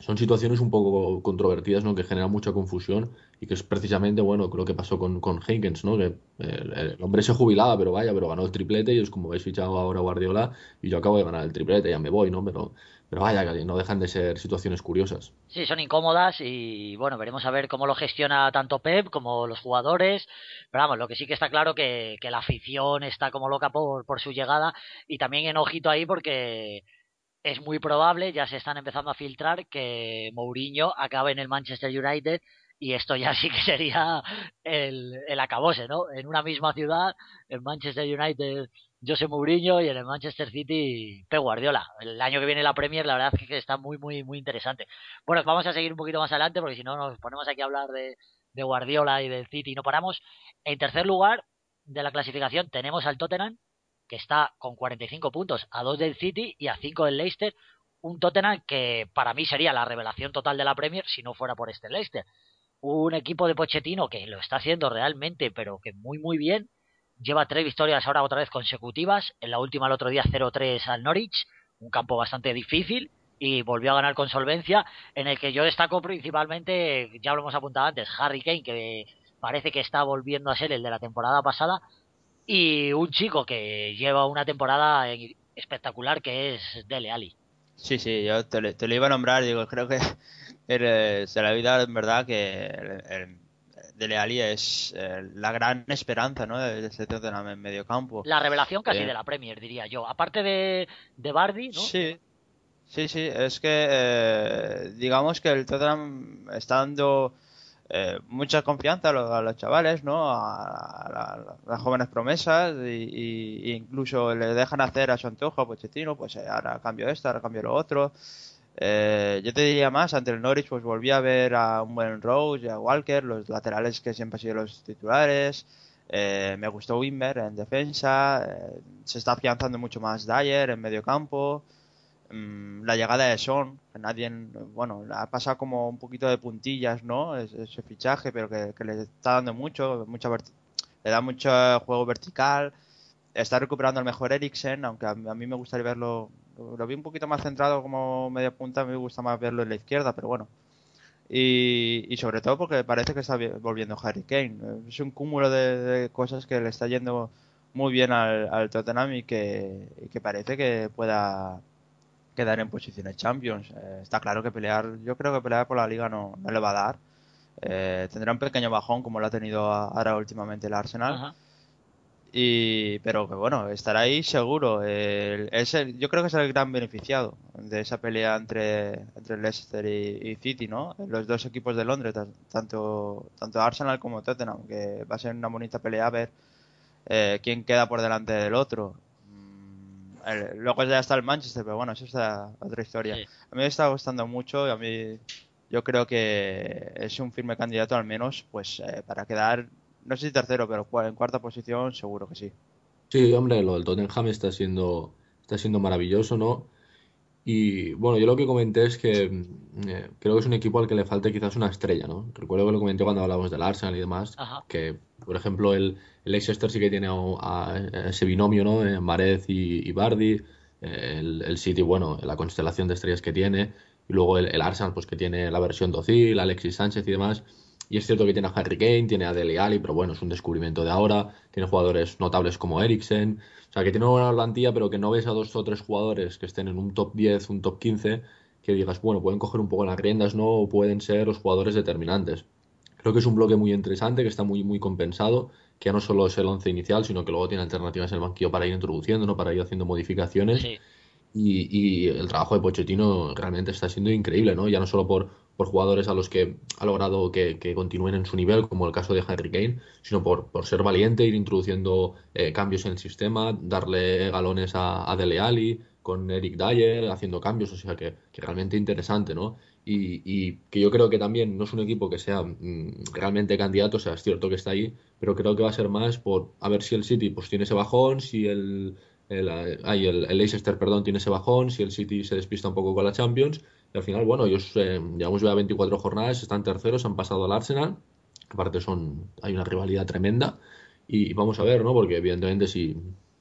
son situaciones un poco controvertidas, ¿no? Que generan mucha confusión y que es precisamente, bueno, creo que pasó con, con Henkens, ¿no? Que eh, el, hombre se jubilaba, pero vaya, pero ganó el triplete y es como habéis fichado ahora Guardiola y yo acabo de ganar el triplete, ya me voy, ¿no? Pero, pero vaya, no dejan de ser situaciones curiosas. Sí, son incómodas y bueno, veremos a ver cómo lo gestiona tanto Pep como los jugadores. Pero vamos, lo que sí que está claro que, que la afición está como loca por, por su llegada y también en ojito ahí porque es muy probable, ya se están empezando a filtrar, que Mourinho acabe en el Manchester United y esto ya (laughs) sí que sería el, el acabose, ¿no? En una misma ciudad, en Manchester United José Mourinho y en el Manchester City Pep Guardiola. El año que viene la Premier, la verdad es que está muy, muy, muy interesante. Bueno, vamos a seguir un poquito más adelante porque si no nos ponemos aquí a hablar de, de Guardiola y del City no paramos. En tercer lugar de la clasificación tenemos al Tottenham, que está con 45 puntos a 2 del City y a 5 del Leicester. Un Tottenham que para mí sería la revelación total de la Premier si no fuera por este Leicester. Un equipo de Pochettino que lo está haciendo realmente, pero que muy, muy bien. Lleva tres victorias ahora otra vez consecutivas. En la última el otro día 0-3 al Norwich, un campo bastante difícil y volvió a ganar con solvencia, en el que yo destaco principalmente, ya lo hemos apuntado antes, Harry Kane, que parece que está volviendo a ser el de la temporada pasada, y un chico que lleva una temporada espectacular que es Dele Alli. Sí, sí, yo te, le- te lo iba a nombrar, digo, creo que (laughs) eres- se le ha olvidado en verdad que el, el- Dele Alli es eh, la gran esperanza, ¿no? De este Tottenham en medio campo. La revelación casi Eh. de la Premier, diría yo. Aparte de, de Bardi, ¿no? Sí, sí, sí, es que eh, digamos que el Tottenham está dando eh, mucha confianza a los, a los chavales, ¿no? A, a la- a las jóvenes promesas y, incluso le dejan hacer a su antojo a Pochettino, pues eh, ahora cambio esto, ahora cambio lo otro. Eh, yo te diría más, ante el Norwich pues volví a ver a un buen Rose y a Walker, los laterales que siempre han sido los titulares. Eh, me gustó Wimber en defensa, eh, se está afianzando mucho más Dyer en medio campo. Mm, la llegada de Son, que nadie, bueno, ha pasado como un poquito de puntillas, ¿no? Es- Ese fichaje, pero que, le está dando mucho, mucha le da mucho juego vertical. Está recuperando el mejor Eriksen, aunque a, a mí me gustaría verlo, lo, vi un poquito más centrado como media punta, me gusta más verlo en la izquierda, pero bueno. Y, y sobre todo porque parece que está vi- volviendo Harry Kane. Es un cúmulo de, de cosas que le está yendo muy bien al, al Tottenham y que parece que pueda quedar en posiciones Champions. Eh, está claro que pelear, yo creo que pelear por la liga no, no le va a dar. Eh, tendrá un pequeño bajón como lo ha tenido ahora últimamente el Arsenal. Ajá. Y, pero que bueno, estará ahí seguro. El- es el- yo creo que es el gran beneficiado de esa pelea entre, entre Leicester y, y City, ¿no? Los dos equipos de Londres, tan- tanto, tanto Arsenal como Tottenham, que va a ser una bonita pelea a ver eh, quién queda por delante del otro. El- luego ya está el Manchester, pero bueno, eso es otra historia. Sí. A mí me está gustando mucho y a mí yo creo que es un firme candidato al menos pues eh, para quedar, no sé si tercero, pero en cuarta posición seguro que sí. Sí, hombre, lo del Tottenham está siendo, está siendo maravilloso, ¿no? Y bueno, yo lo que comenté es que mm, eh, creo que es un equipo al que le falta quizás una estrella, ¿no? Recuerdo que lo comenté cuando hablábamos del Arsenal y demás, Ajá. que por ejemplo el, el Leicester sí que tiene a, a- a ese binomio, ¿no? Eh, Mahrez y, y Vardy, eh, el, el City, bueno, la constelación de estrellas que tiene, y luego el, el Arsenal, pues que tiene la versión Docil, Alexis Sánchez y demás. Y es cierto que tiene a Harry Kane, tiene a Dele Alli, pero bueno, es un descubrimiento de ahora. Tiene jugadores notables como Eriksen. O sea, que tiene una buena plantilla, pero que no ves a dos o tres jugadores que estén en un top 10, un top 15, que digas, bueno, pueden coger un poco las riendas, ¿no? O pueden ser los jugadores determinantes. Creo que es un bloque muy interesante, que está muy, muy compensado, que ya no solo es el once inicial, sino que luego tiene alternativas en el banquillo para ir introduciendo, ¿no? Para ir haciendo modificaciones. Sí. Y, y el trabajo de Pochettino realmente está siendo increíble, ¿no? Ya no solo por, por jugadores a los que ha logrado que, continúen en su nivel, como el caso de Harry Kane, sino por, por ser valiente, ir introduciendo eh, cambios en el sistema, darle galones a, a Dele Alli, con Eric Dyer, haciendo cambios, o sea que, que realmente interesante, ¿no? Y, y que yo creo que también no es un equipo que sea mm, realmente candidato, o sea, es cierto que está ahí, pero creo que va a ser más por a ver si el City pues tiene ese bajón, si el, el, ay, el Leicester, perdón, tiene ese bajón, si el City se despista un poco con la Champions, al final, bueno, ellos eh, llevamos ya 24 jornadas, están terceros, han pasado al Arsenal, aparte son, hay una rivalidad tremenda, y vamos a ver, ¿no? Porque evidentemente si,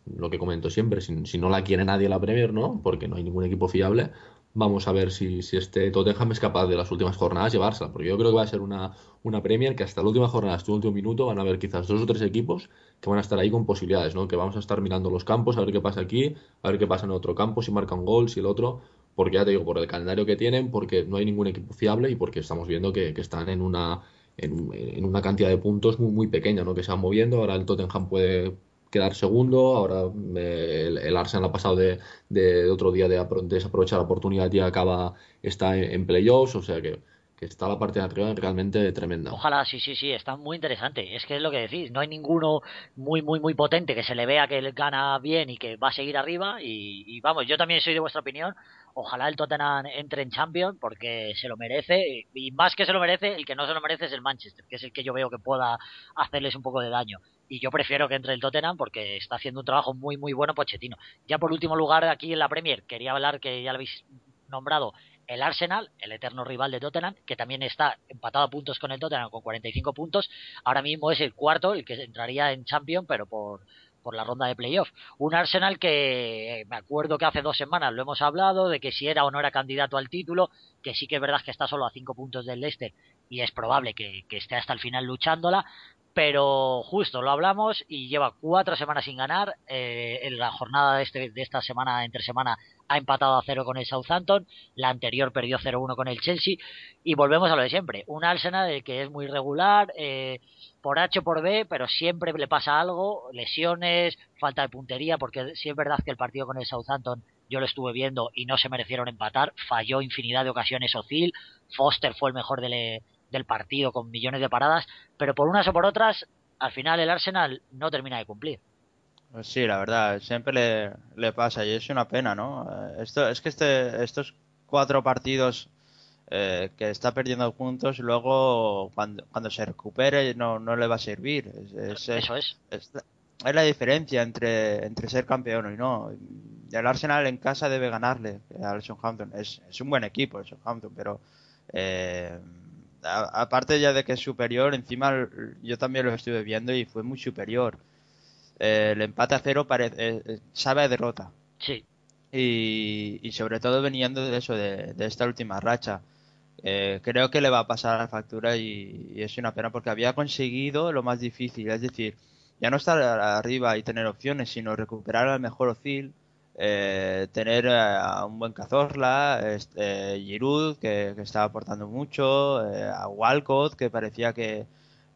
lo que comento siempre, si, si no la quiere nadie la Premier, ¿no? Porque no hay ningún equipo fiable, vamos a ver si, si este Tottenham es capaz de las últimas jornadas llevársela, porque yo creo que va a ser una, una Premier que hasta la última jornada, hasta el último minuto, van a haber quizás dos o tres equipos que van a estar ahí con posibilidades, ¿no? Que vamos a estar mirando los campos, a ver qué pasa aquí, a ver qué pasa en otro campo, si marca un gol, si el otro, porque ya te digo, por el calendario que tienen, porque no hay ningún equipo fiable y porque estamos viendo que, que están en una, en, en una cantidad de puntos muy, muy pequeña, ¿no? Que se van moviendo, ahora el Tottenham puede quedar segundo, ahora eh, el, Arsenal ha pasado de, de otro día de, apro- desaprovechar la oportunidad y acaba, está en, en playoffs, o sea que, que está la parte de arriba realmente tremenda. Ojalá, sí, sí, sí, está muy interesante. Es que es lo que decís, no hay ninguno muy, muy, muy potente que se le vea que él gana bien y que va a seguir arriba. Y vamos, yo también soy de vuestra opinión. Ojalá el Tottenham entre en Champions porque se lo merece. Y más que se lo merece, el que no se lo merece es el Manchester, que es el que yo veo que pueda hacerles un poco de daño. Y yo prefiero que entre el Tottenham porque está haciendo un trabajo muy, muy bueno Pochettino. Ya por último lugar aquí en la Premier, quería hablar que ya lo habéis nombrado el Arsenal, el eterno rival de Tottenham, que también está empatado a puntos con el Tottenham con 45 puntos. Ahora mismo es el cuarto, el que entraría en Champions, pero por, por la ronda de playoff. Un Arsenal que eh, me acuerdo que hace dos semanas lo hemos hablado de que si era o no era candidato al título, que sí que es verdad que está solo a cinco puntos del Leicester y es probable que, que esté hasta el final luchándola, pero justo lo hablamos y lleva cuatro semanas sin ganar. Eh, en la jornada de, este, de esta semana, entre semana, ha empatado a cero con el Southampton. La anterior perdió 0-1 con el Chelsea. Y volvemos a lo de siempre. Un Arsenal que es muy regular, eh, por H o por B, pero siempre le pasa algo. Lesiones, falta de puntería, porque sí es verdad que el partido con el Southampton yo lo estuve viendo y no se merecieron empatar. Falló infinidad de ocasiones Ozil. Foster fue el mejor del, del partido con millones de paradas, pero por unas o por otras, al final el Arsenal no termina de cumplir. Pues sí, la verdad, siempre le, le pasa y es una pena, ¿no? Eh, Esto, es que este, estos cuatro partidos eh, que está perdiendo juntos, luego cuando, cuando se recupere no, no le va a servir. Es, es- Eso es. es, es la diferencia entre, entre ser campeón y no. El Arsenal en casa debe ganarle al Southampton. Es, es un buen equipo el Southampton, pero eh, a- aparte ya de que es superior, encima yo también lo estuve viendo y fue muy superior. Eh, el empate a cero pare- eh, sabe a derrota. Sí, Y, y sobre todo veniendo de eso, de, de esta última racha. Eh, creo que le va a pasar la factura y, es una pena porque había conseguido lo más difícil, es decir, ya no estar arriba y tener opciones, sino recuperar al mejor Ozil, eh, tener a un buen Cazorla, este, Giroud que, que estaba aportando mucho, eh, a Walcott que parecía que,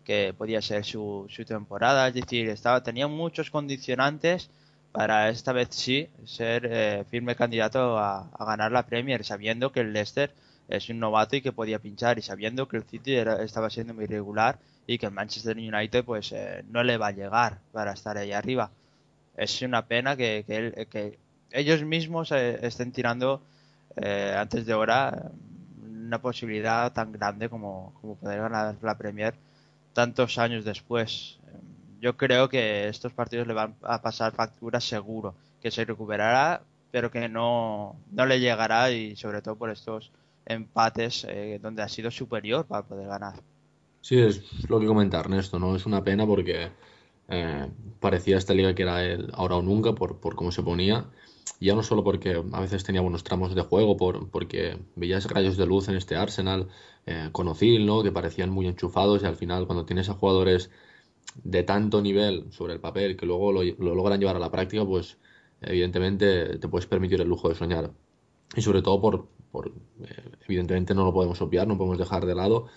que podía ser su, su temporada, es decir, estaba, tenía muchos condicionantes para esta vez sí ser eh, firme candidato a, a ganar la Premier, sabiendo que el Leicester es un novato y que podía pinchar y sabiendo que el City estaba siendo muy irregular y que el Manchester United pues eh, no le va a llegar para estar ahí arriba. Es una pena que, que, ellos mismos eh, estén tirando eh, antes de hora una posibilidad tan grande como, como poder ganar la Premier tantos años después. Yo creo que estos partidos le van a pasar factura seguro, que se recuperará, pero que no, no le llegará y sobre todo por estos empates eh, donde ha sido superior para poder ganar. Sí, es lo que comenta Ernesto, ¿no? Es una pena porque eh, parecía esta liga que era el ahora o nunca por, por cómo se ponía. Ya no solo porque a veces tenía buenos tramos de juego, por, porque veías rayos de luz en este Arsenal eh, ¿no? Que parecían muy enchufados y al final cuando tienes a jugadores de tanto nivel sobre el papel que luego lo logran llevar a la práctica, pues evidentemente te puedes permitir el lujo de soñar. Y sobre todo por, por eh, evidentemente no lo podemos obviar, no podemos dejar de lado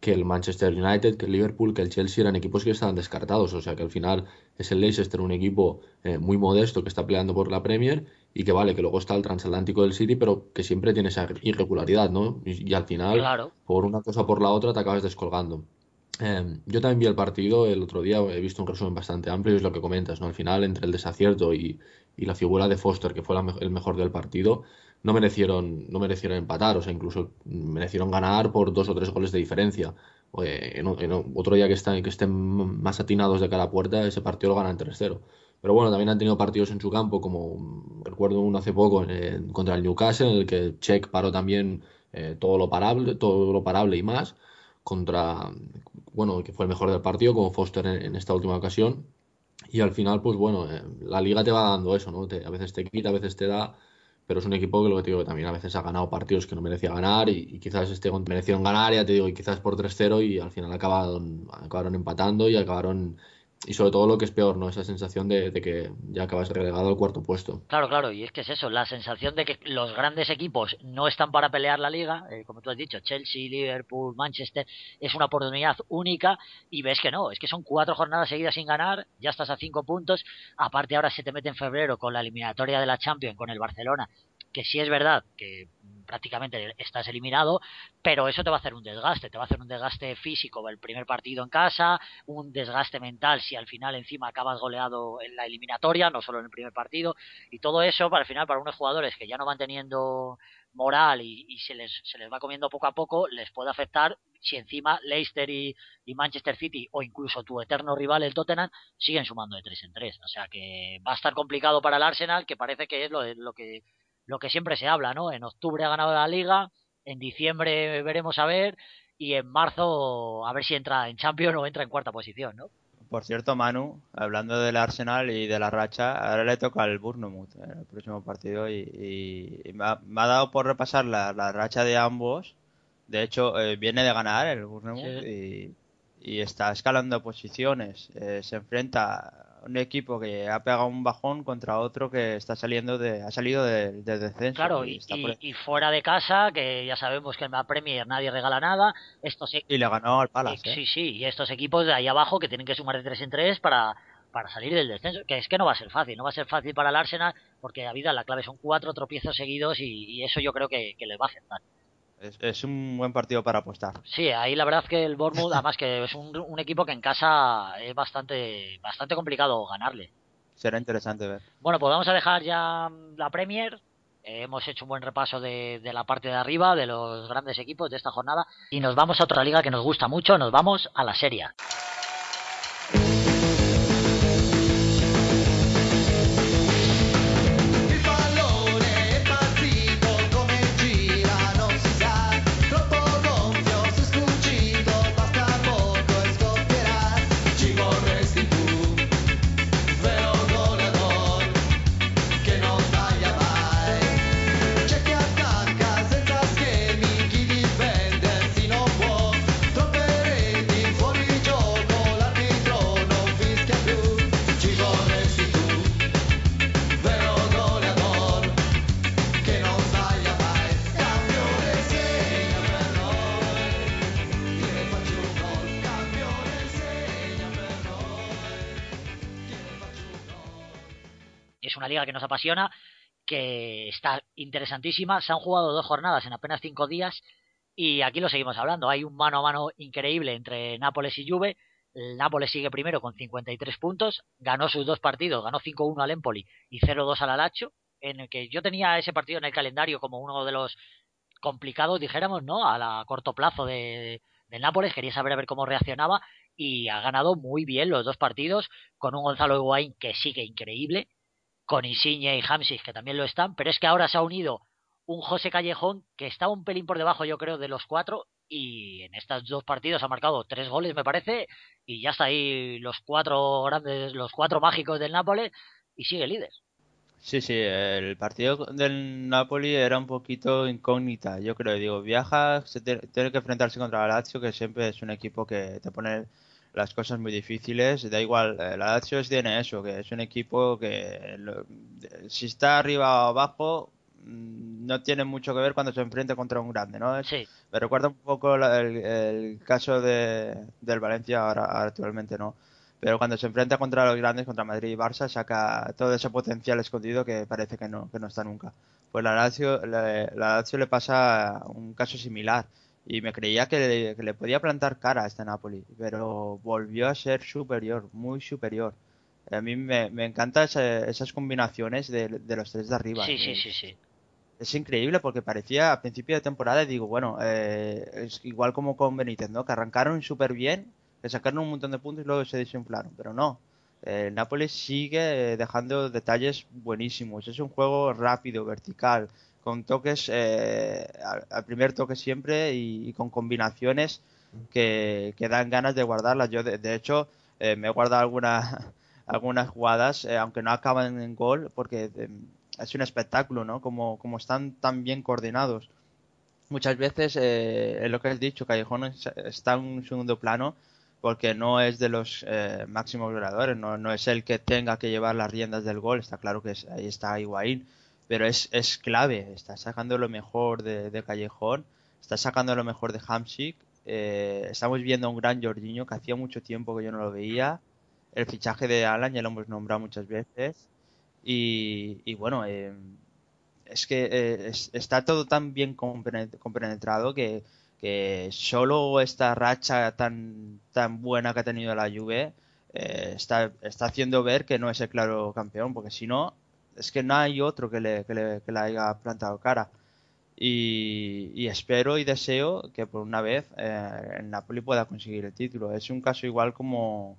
que el Manchester United, que el Liverpool, que el Chelsea eran equipos que estaban descartados. O sea que al final es el Leicester un equipo eh, muy modesto que está peleando por la Premier y que vale, que luego está el transatlántico del City, pero que siempre tiene esa irregularidad, ¿no? Y, y al final, claro. por una cosa o por la otra, te acabas descolgando. Eh, yo también vi el partido el otro día, he visto un resumen bastante amplio y es lo que comentas, ¿no? Al final, entre el desacierto y, y la figura de Foster, que fue la el mejor del partido, no merecieron, no merecieron empatar, o sea, incluso merecieron ganar por dos o tres goles de diferencia. Otro día que, están, que estén más atinados de cara a puerta, ese partido lo ganan 3-0. Pero bueno, también han tenido partidos en su campo, como recuerdo uno hace poco contra el Newcastle, en el que Check paró también eh, todo lo parable, todo lo parable y más, contra, bueno, que fue el mejor del partido, como Foster en, en esta última ocasión. Y al final, pues bueno, eh, la liga te va dando eso, ¿no? Te- a veces te quita, a veces te da, pero es un equipo que lo que te digo que también a veces ha ganado partidos que no merecía ganar y, quizás este merecieron ganar, ya te digo, y quizás por 3-0 y al final acabaron, acabaron empatando y acabaron, y sobre todo lo que es peor, ¿no? Esa sensación de, de que ya acabas relegado al cuarto puesto. Claro, claro, y es que es eso, la sensación de que los grandes equipos no están para pelear la liga, eh, como tú has dicho, Chelsea, Liverpool, Manchester, es una oportunidad única y ves que no, es que son cuatro jornadas seguidas sin ganar, ya estás a cinco puntos, aparte ahora se te mete en febrero con la eliminatoria de la Champions con el Barcelona, que sí es verdad que prácticamente estás eliminado, pero eso te va a hacer un desgaste, te va a hacer un desgaste físico el primer partido en casa, un desgaste mental si al final encima acabas goleado en la eliminatoria, no solo en el primer partido, y todo eso para al final para unos jugadores que ya no van teniendo moral y, y se, les, se les va comiendo poco a poco, les puede afectar si encima Leicester y, y Manchester City o incluso tu eterno rival el Tottenham siguen sumando de tres en tres. O sea que va a estar complicado para el Arsenal, que parece que es lo, lo que lo que siempre se habla, ¿no? En octubre ha ganado la liga, en diciembre veremos a ver y en marzo a ver si entra en Champions o entra en cuarta posición, ¿no? Por cierto, Manu, hablando del Arsenal y de la racha, ahora le toca al Bournemouth en el próximo partido y, y me, ha, me, ha, dado por repasar la, la racha de ambos. De hecho, eh, viene de ganar el Bournemouth sí. y, y, está escalando posiciones. Eh, se enfrenta un equipo que ha pegado un bajón contra otro que está saliendo de ha salido de, de descenso claro y, y, y, fuera de casa que ya sabemos que en la Premier nadie regala nada estos y le ganó al Palace ¿eh? sí sí y estos equipos de ahí abajo que tienen que sumar de tres en tres para para salir del descenso que es que no va a ser fácil no va a ser fácil para el Arsenal porque la vida la clave son cuatro tropiezos seguidos y, y eso yo creo que, que les va a afectar es, es, un buen partido para apostar. Sí, ahí la verdad que el Bournemouth, además que es un, un, equipo que en casa es bastante, bastante complicado ganarle. Será interesante ver. Bueno, pues vamos a dejar ya la Premier. Eh, hemos hecho un buen repaso de, de, la parte de arriba, de los grandes equipos de esta jornada. Y nos vamos a otra liga que nos gusta mucho, nos vamos a la Serie. Que nos apasiona, que está interesantísima. Se han jugado dos jornadas en apenas cinco días y aquí lo seguimos hablando. Hay un mano a mano increíble entre Nápoles y Juve. Nápoles sigue primero con 53 puntos, ganó sus dos partidos, ganó 5-1 al Empoli y 0-2 al Alacho, en el que yo tenía ese partido en el calendario como uno de los complicados, dijéramos, ¿no? A la corto plazo de, de Nápoles, quería saber a ver cómo reaccionaba y ha ganado muy bien los dos partidos con un Gonzalo Higuaín que sigue increíble, con Insigne y Hamsik, que también lo están, pero es que ahora se ha unido un José Callejón que está un pelín por debajo, yo creo, de los cuatro, y en estos dos partidos ha marcado tres goles, me parece, y ya está ahí los cuatro grandes, los cuatro mágicos del Nápoles, y sigue líder. Sí, sí, el partido del Napoli era un poquito incógnita, yo creo, digo, viaja, se tiene que enfrentarse contra el Lazio, que siempre es un equipo que te pone las cosas muy difíciles. Da igual, la Lazio tiene eso, que es un equipo que lo, si está arriba o abajo no tiene mucho que ver cuando se enfrenta contra un grande, ¿no? Sí. Me recuerda un poco el, el caso de, del Valencia ahora, actualmente, ¿no? Pero cuando se enfrenta contra los grandes, contra Madrid y Barça, saca todo ese potencial escondido que parece que no, que no está nunca. Pues la Lazio, la, la Lazio le pasa un caso similar y me creía que le, que le, podía plantar cara a este Napoli, pero volvió a ser superior, muy superior. A mí me, me encantan esas combinaciones de, de, los tres de arriba. Sí, sí, sí, sí. Es increíble porque parecía a principio de temporada, y digo, bueno, eh, es igual como con Benítez, ¿no? Que arrancaron súper bien, que sacaron un montón de puntos y luego se desinflaron, pero no. Eh, el Napoli sigue dejando detalles buenísimos. Es un juego rápido, vertical, con toques eh, al, al, primer toque siempre y, y con combinaciones que, que, dan ganas de guardarlas. Yo, de, de hecho, eh, me he guardado alguna, (laughs) algunas jugadas, eh, aunque no acaban en gol, porque eh, es un espectáculo, ¿no? Como, como están tan bien coordinados. Muchas veces, eh, es lo que has dicho, Callejón está en un segundo plano porque no es de los eh, máximos goleadores, no, no es el que tenga que llevar las riendas del gol, está claro que es, ahí está Higuaín, pero es, es clave, está sacando lo mejor de, Callejón, está sacando lo mejor de Hamsik, eh, estamos viendo a un gran Jorginho que hacía mucho tiempo que yo no lo veía, el fichaje de Alan ya lo hemos nombrado muchas veces, y, y bueno, eh, es que eh, es- está todo tan bien compene- compenetrado que, que solo esta racha tan, tan buena que ha tenido la Juve eh, está, está haciendo ver que no es el claro campeón, porque si no, es que no hay otro que le, que le, que le haya plantado cara. Y, y espero y deseo que por una vez eh, el Napoli pueda conseguir el título. Es un caso igual como,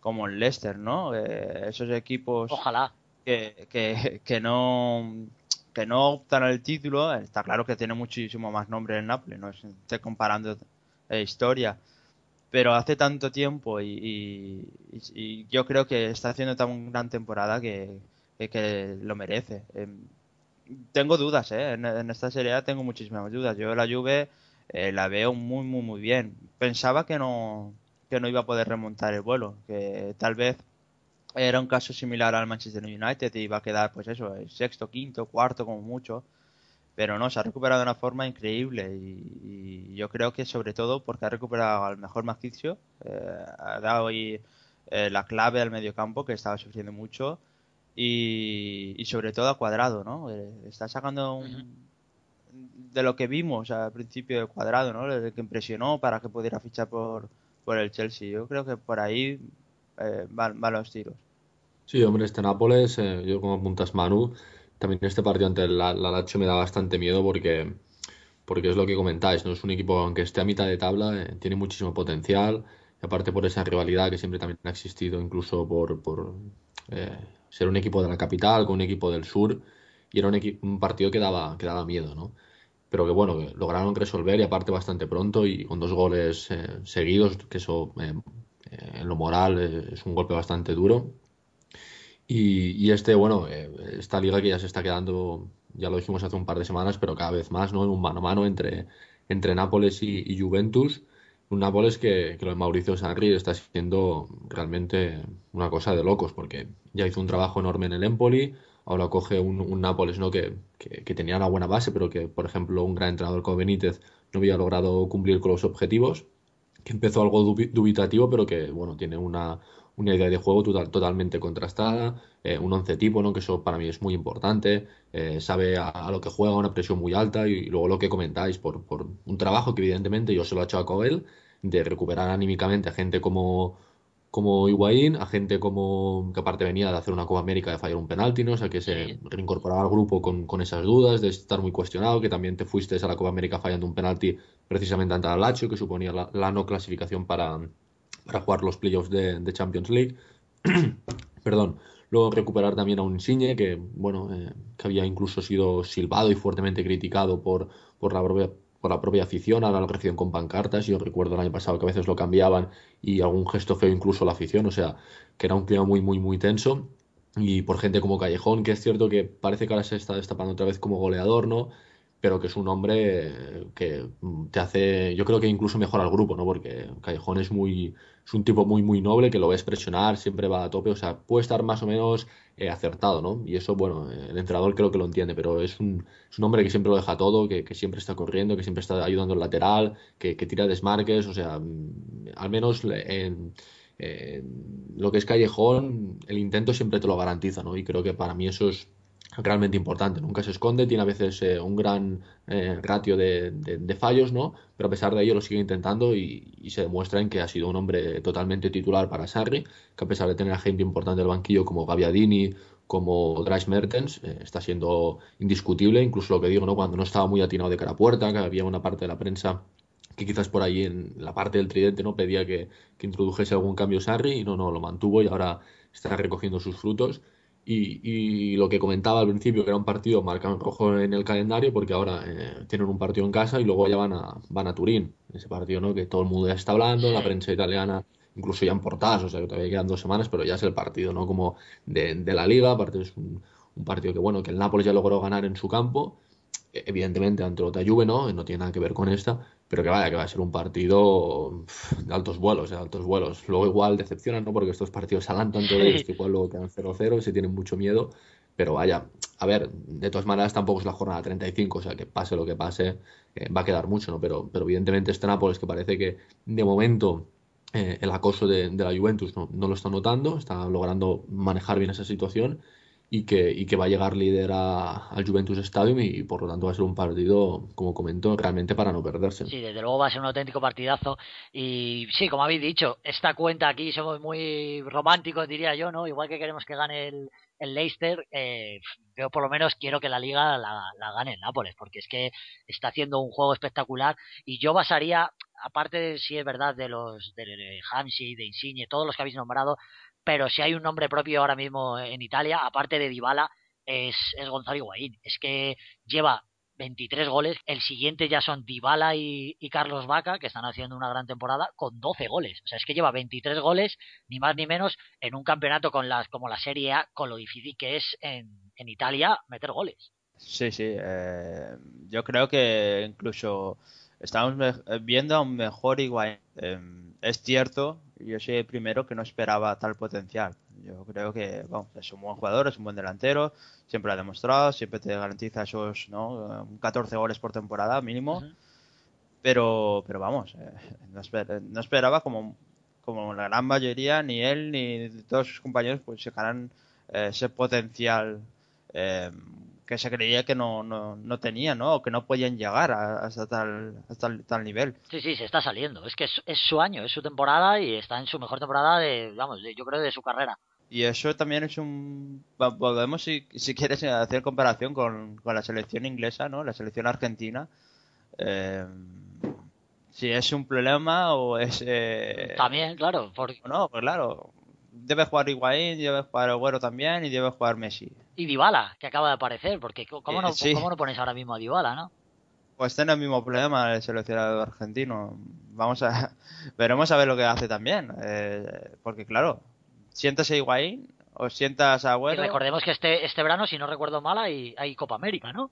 como el Leicester, ¿no? Eh, esos equipos Ojalá. que, que, que no que no optan al título, está claro que tiene muchísimo más nombre el Napoli, no es- estoy comparando eh, historia, pero hace tanto tiempo y- y yo creo que está haciendo tan gran temporada que, que, lo merece. Em, tengo dudas, ¿eh? En, esta serie tengo muchísimas dudas. Yo la Juve eh, la veo muy, muy, muy bien. Pensaba que no, que no iba a poder remontar el vuelo, que tal vez era un caso similar al Manchester United y iba a quedar, pues eso, el sexto, quinto, cuarto, como mucho. Pero no, se ha recuperado de una forma increíble y, yo creo que sobre todo porque ha recuperado al mejor Mauricio, eh, ha dado ahí eh, la clave al mediocampo que estaba sufriendo mucho y, y sobre todo a Cuadrado, ¿no? Eh, está sacando un- de lo que vimos al principio de Cuadrado, ¿no? El que impresionó para que pudiera fichar por, por el Chelsea. Yo creo que por ahí eh, van, van los tiros. Sí, hombre, este Nápoles, eh, yo como apuntas Manu, también este partido ante la, la Lazio me da bastante miedo porque, porque es lo que comentáis, ¿no? Es un equipo, aunque esté a mitad de tabla, eh, tiene muchísimo potencial, y aparte por esa rivalidad que siempre también ha existido, incluso por, por eh, ser un equipo de la capital con un equipo del sur, y era un, partido que daba, que daba miedo, ¿no? Pero que bueno, lograron resolver y aparte bastante pronto y con dos goles eh, seguidos, que eso eh, eh, en lo moral es un golpe bastante duro. Y, y este, bueno, esta liga que ya se está quedando, ya lo dijimos hace un par de semanas, pero cada vez más, ¿no? Un mano a mano entre, entre Nápoles y, y Juventus. Un Nápoles que, que lo de Mauricio Sarri está siendo realmente una cosa de locos, porque ya hizo un trabajo enorme en el Empoli, ahora coge un, Nápoles, ¿no? Que, que, tenía una buena base, pero que, por ejemplo, un gran entrenador como Benítez no había logrado cumplir con los objetivos que empezó algo dubi- dubitativo, pero que bueno, tiene una, una idea de juego total- totalmente contrastada, eh, un once tipo, ¿no? que eso para mí es muy importante, eh, sabe a, lo que juega, una presión muy alta y, luego lo que comentáis por, por un trabajo que evidentemente yo se lo he achaco a él, de recuperar anímicamente a gente como, como Higuaín, a gente como que aparte venía de hacer una Copa América de fallar un penalti, ¿no? O sea, que se reincorporaba al grupo con, con esas dudas, de estar muy cuestionado, que también te fuiste a la Copa América fallando un penalti precisamente ante el Lazio, que suponía la, la no clasificación para, para jugar los playoffs de, de Champions League. (clears throat) Perdón. Luego recuperar también a un Insigne que, bueno, eh, que había incluso sido silbado y fuertemente criticado por, por la propia, por la propia afición. Ahora lo reciben con pancartas. Yo recuerdo el año pasado que a veces lo cambiaban y algún gesto feo incluso la afición. O sea, que era un clima muy, muy, muy tenso. Y por gente como Callejón, que es cierto que parece que ahora se está destapando otra vez como goleador, ¿no? Pero que es un hombre que te hace, yo creo que incluso mejora al grupo, ¿no? Porque Callejón es muy, es un tipo muy, muy noble, que lo ves presionar, siempre va a tope, o sea, puede estar más o menos eh, acertado, ¿no? Y eso, bueno, el entrenador creo que lo entiende, pero es un, un hombre que siempre lo deja todo, que, siempre está corriendo, que siempre está ayudando al lateral, que, tira desmarques, o sea, mm, al menos en, en lo que es Callejón, el intento siempre te lo garantiza, ¿no? Y creo que para mí eso es realmente importante. Nunca se esconde, tiene a veces eh, un gran eh, ratio de, fallos, ¿no? Pero a pesar de ello lo sigue intentando y, y se demuestra en que ha sido un hombre totalmente titular para Sarri, que a pesar de tener a gente importante del banquillo como Gaviadini, como Dries Mertens, eh, está siendo indiscutible, incluso lo que digo, ¿no? Cuando no estaba muy atinado de cara a puerta, que había una parte de la prensa que quizás por ahí en la parte del tridente no pedía que, que introdujese algún cambio Sarri y no, no, lo mantuvo y ahora está recogiendo sus frutos. Y, y lo que comentaba al principio, que era un partido marcado en rojo en el calendario, porque ahora eh, tienen un partido en casa y luego ya van a, van a Turín. Ese partido, ¿no? Que todo el mundo ya está hablando, la prensa italiana, incluso ya en portadas, o sea que todavía quedan dos semanas, pero ya es el partido, ¿no? Como de, de la liga, aparte es un, un partido que, bueno, que el Nápoles ya logró ganar en su campo, eh, evidentemente ante otra Juve, ¿no? No tiene nada que ver con esta, pero que vaya, que va a ser un partido de altos vuelos, de altos vuelos. Luego igual decepcionan, ¿no? Porque estos partidos adelantan tanto de esto, igual luego quedan 0-0 y se tienen mucho miedo. Pero vaya, a ver, de todas maneras tampoco es la jornada 35, o sea que pase lo que pase, eh, va a quedar mucho, ¿no? Pero, pero evidentemente este Nápoles que parece que de momento eh, el acoso de, de la Juventus no, no lo está notando, está logrando manejar bien esa situación y que, y que va a llegar líder a- al Juventus Stadium y, por lo tanto va a ser un partido, como comento, realmente para no perderse. Sí, desde luego va a ser un auténtico partidazo. Y sí, como habéis dicho, esta cuenta aquí somos muy románticos, diría yo, ¿no? Igual que queremos que gane el, el Leicester, eh, yo por lo menos quiero que la liga la, la gane el Nápoles, porque es que está haciendo un juego espectacular. Y yo basaría, aparte si es verdad de los de Hamsi, de Insigne, todos los que habéis nombrado, pero si hay un nombre propio ahora mismo en Italia, aparte de Dybala, es, es Gonzalo Higuaín. Es que lleva 23 goles. El siguiente ya son Dybala y, y Carlos Vaca, que están haciendo una gran temporada, con 12 goles. O sea, es que lleva 23 goles, ni más ni menos, en un campeonato con las, como la Serie A, con lo difícil que es en, en Italia meter goles. Sí, sí. eh, yo creo que incluso estamos viendo a un mejor Higuaín. Eh, es cierto, yo soy el primero que no esperaba tal potencial. Yo creo que es un buen jugador, es un buen delantero, siempre lo ha demostrado, siempre te garantiza esos ¿no? Eh, 14 goles por temporada mínimo. Pero, pero vamos, eh, no, esper- no esperaba como, como la gran mayoría, ni él ni todos sus compañeros, pues sacaran eh, ese potencial eh, que se creía que no, no, no tenía, ¿no? O que no podían llegar a- hasta tal, hasta tal, nivel. Sí, sí, se está saliendo. Es que es, es su año, es su temporada y está en su mejor temporada de, vamos, de- yo creo de su carrera. Y eso también es un... Podemos, si, si quieres, hacer comparación con, con la selección inglesa, ¿no? La selección argentina. Eh, si es un problema o es... eh, También, claro, porque No, pues claro. Debe jugar Higuaín, debe jugar Agüero también y debe jugar Messi. y Dybala, que acaba de aparecer, porque ¿cómo Eh, no, sí. cómo no pones ahora mismo a Dybala, no? Pues tiene el mismo problema el seleccionado argentino. Vamos a... (laughs) Veremos a ver lo que hace también. eh, porque claro, sientas a Higuaín o sientas a Y Agüero... recordemos que este, este verano, si no recuerdo mal, hay, hay Copa América, ¿no?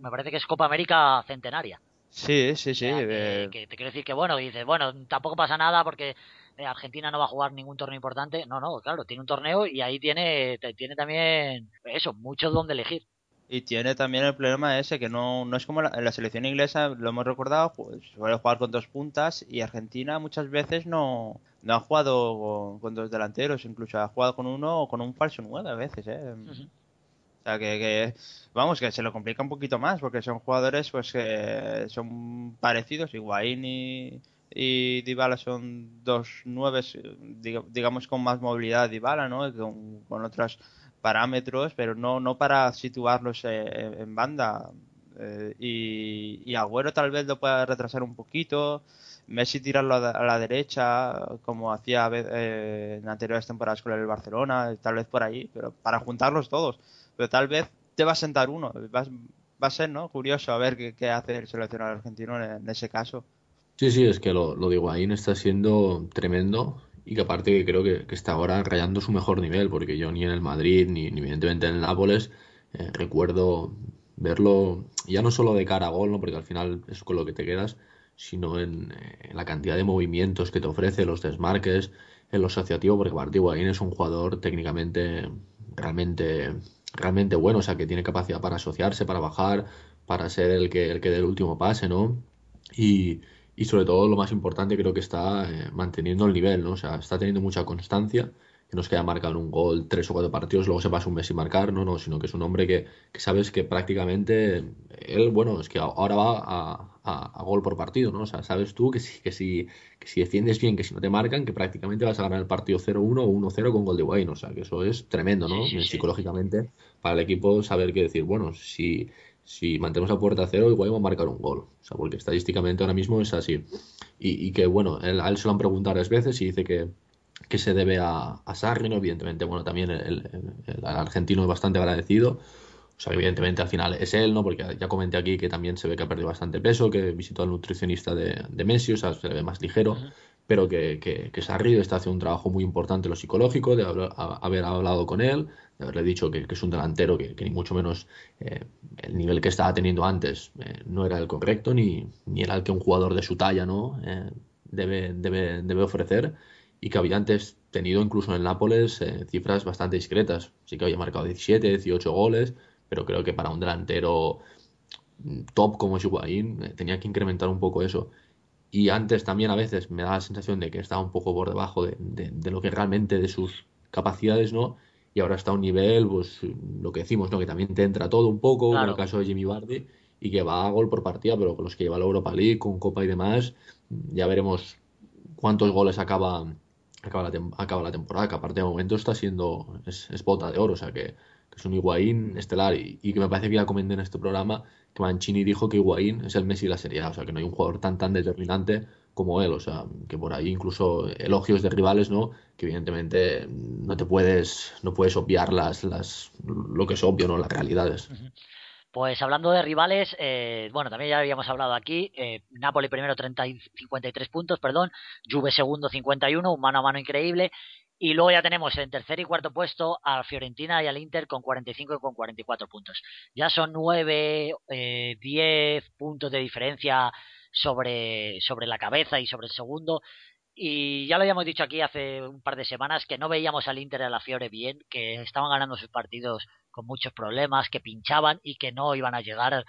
Me parece que es Copa América centenaria. Sí, sí, sí. O sea, que, eh, que te quiero decir que, bueno, dices, bueno, tampoco pasa nada porque Argentina no va a jugar ningún torneo importante. No, no, claro, tiene un torneo y ahí tiene, tiene también, eso, mucho donde elegir. Y tiene también el problema ese que no, no es como la, selección inglesa, lo hemos recordado, suele jugar con dos puntas y Argentina muchas veces no, no ha jugado con, con dos delanteros, incluso ha jugado con uno o con un falso nueve a veces, ¿eh? O sea, que, que, vamos, que se lo complica un poquito más porque son jugadores pues que son parecidos, Higuaín y, y Dybala son dos nueves, eh, diga- digamos con más movilidad Dybala, ¿no? Con, otros parámetros, pero no, no para situarlos eh, en banda. Eh, y, y Agüero tal vez lo pueda retrasar un poquito. Messi tirarlo a a la derecha, como hacía eh, en anteriores temporadas con el Barcelona, tal vez por ahí, pero para juntarlos todos. Pero tal vez te va a sentar uno. Va, va a ser, ¿no? Curioso a ver qué, hace el seleccionador argentino en, en ese caso. Sí, sí, es que lo, lo de Higuaín está siendo tremendo y que aparte que creo que, que está ahora rayando su mejor nivel, porque yo ni en el Madrid ni, ni evidentemente en el Nápoles eh, recuerdo verlo ya no solo de cara a gol, ¿no? porque al final es con lo que te quedas, sino en, eh, en la cantidad de movimientos que te ofrece, los desmarques, en lo asociativo, porque aparte Higuaín es un jugador técnicamente realmente, realmente bueno, o sea que tiene capacidad para asociarse, para bajar, para ser el que, el que dé el último pase, ¿no? Y, y sobre todo lo más importante creo que está eh, manteniendo el nivel, ¿no? O sea, está teniendo mucha constancia, que no es que haya marcado un gol tres o cuatro partidos, luego se pasa un mes sin marcar, no, no, sino que es un hombre que, que sabes que prácticamente él, bueno, es que ahora va a, a- a gol por partido, ¿no? O sea, sabes tú que si, que si, que si defiendes bien, que si no te marcan, que prácticamente vas a ganar el partido 0-1 o 1-0 con gol de Wayne, o sea, que eso es tremendo, ¿no? Sí. Psicológicamente, para el equipo saber que decir, bueno, si si mantenemos la puerta a cero, igual vamos a marcar un gol. O sea, porque estadísticamente ahora mismo es así. Y, y que, bueno, él- a él se lo han preguntado varias veces y dice que, que se debe a, a Sarri, ¿no? Evidentemente, bueno, también el, argentino es bastante agradecido. O sea, evidentemente al final es él, ¿no? Porque ya comenté aquí que también se ve que ha perdido bastante peso, que visitó al nutricionista de, de Messi, o sea, se le ve más ligero, pero que, que, que Sarri está haciendo un trabajo muy importante en lo psicológico, de haber, hablado con él, de haberle dicho que, es un delantero que, ni mucho menos eh, el nivel que estaba teniendo antes eh, no era el correcto, ni, ni era el que un jugador de su talla, ¿no? Eh, debe, debe, debe ofrecer y que había antes tenido incluso en Nápoles cifras bastante discretas. Sí que había marcado 17, 18 goles, pero creo que para un delantero mm, top como es tenía que incrementar un poco eso. Y antes también a veces me da la sensación de que estaba un poco por debajo de, de- de lo que realmente de sus capacidades, ¿no? y ahora está a un nivel, pues lo que decimos, ¿no? Que también te entra todo un poco, en Claro. el caso de Jimmy Vardy, y que va a gol por partida, pero con los que lleva la Europa League, con Copa y demás, ya veremos cuántos goles acaba, acaba, la, tem- acaba la temporada, que aparte de momento está siendo, es, es bota de oro, o sea que, que es un Higuaín estelar, y, y que me parece que ya comenté en este programa Mancini dijo que Higuaín es el Messi de la Serie o sea que no hay un jugador tan tan determinante como él, o sea, que por ahí incluso elogios de rivales, ¿no? Que evidentemente no te puedes, no puedes obviar las, las, lo que es obvio, ¿no? Las realidades. Pues hablando de rivales, eh, bueno, también ya habíamos hablado aquí, eh, Napoli primero 30 y 53 puntos, perdón, Juve segundo 51, un mano a mano increíble, y luego ya tenemos en tercer y cuarto puesto a Fiorentina y al Inter con 45 y con 44 puntos. Ya son 9, eh, 10 puntos de diferencia sobre, sobre la cabeza y sobre el segundo. Y ya lo habíamos dicho aquí hace un par de semanas que no veíamos al Inter y a la Fiore bien, que estaban ganando sus partidos con muchos problemas, que pinchaban y que no iban a llegar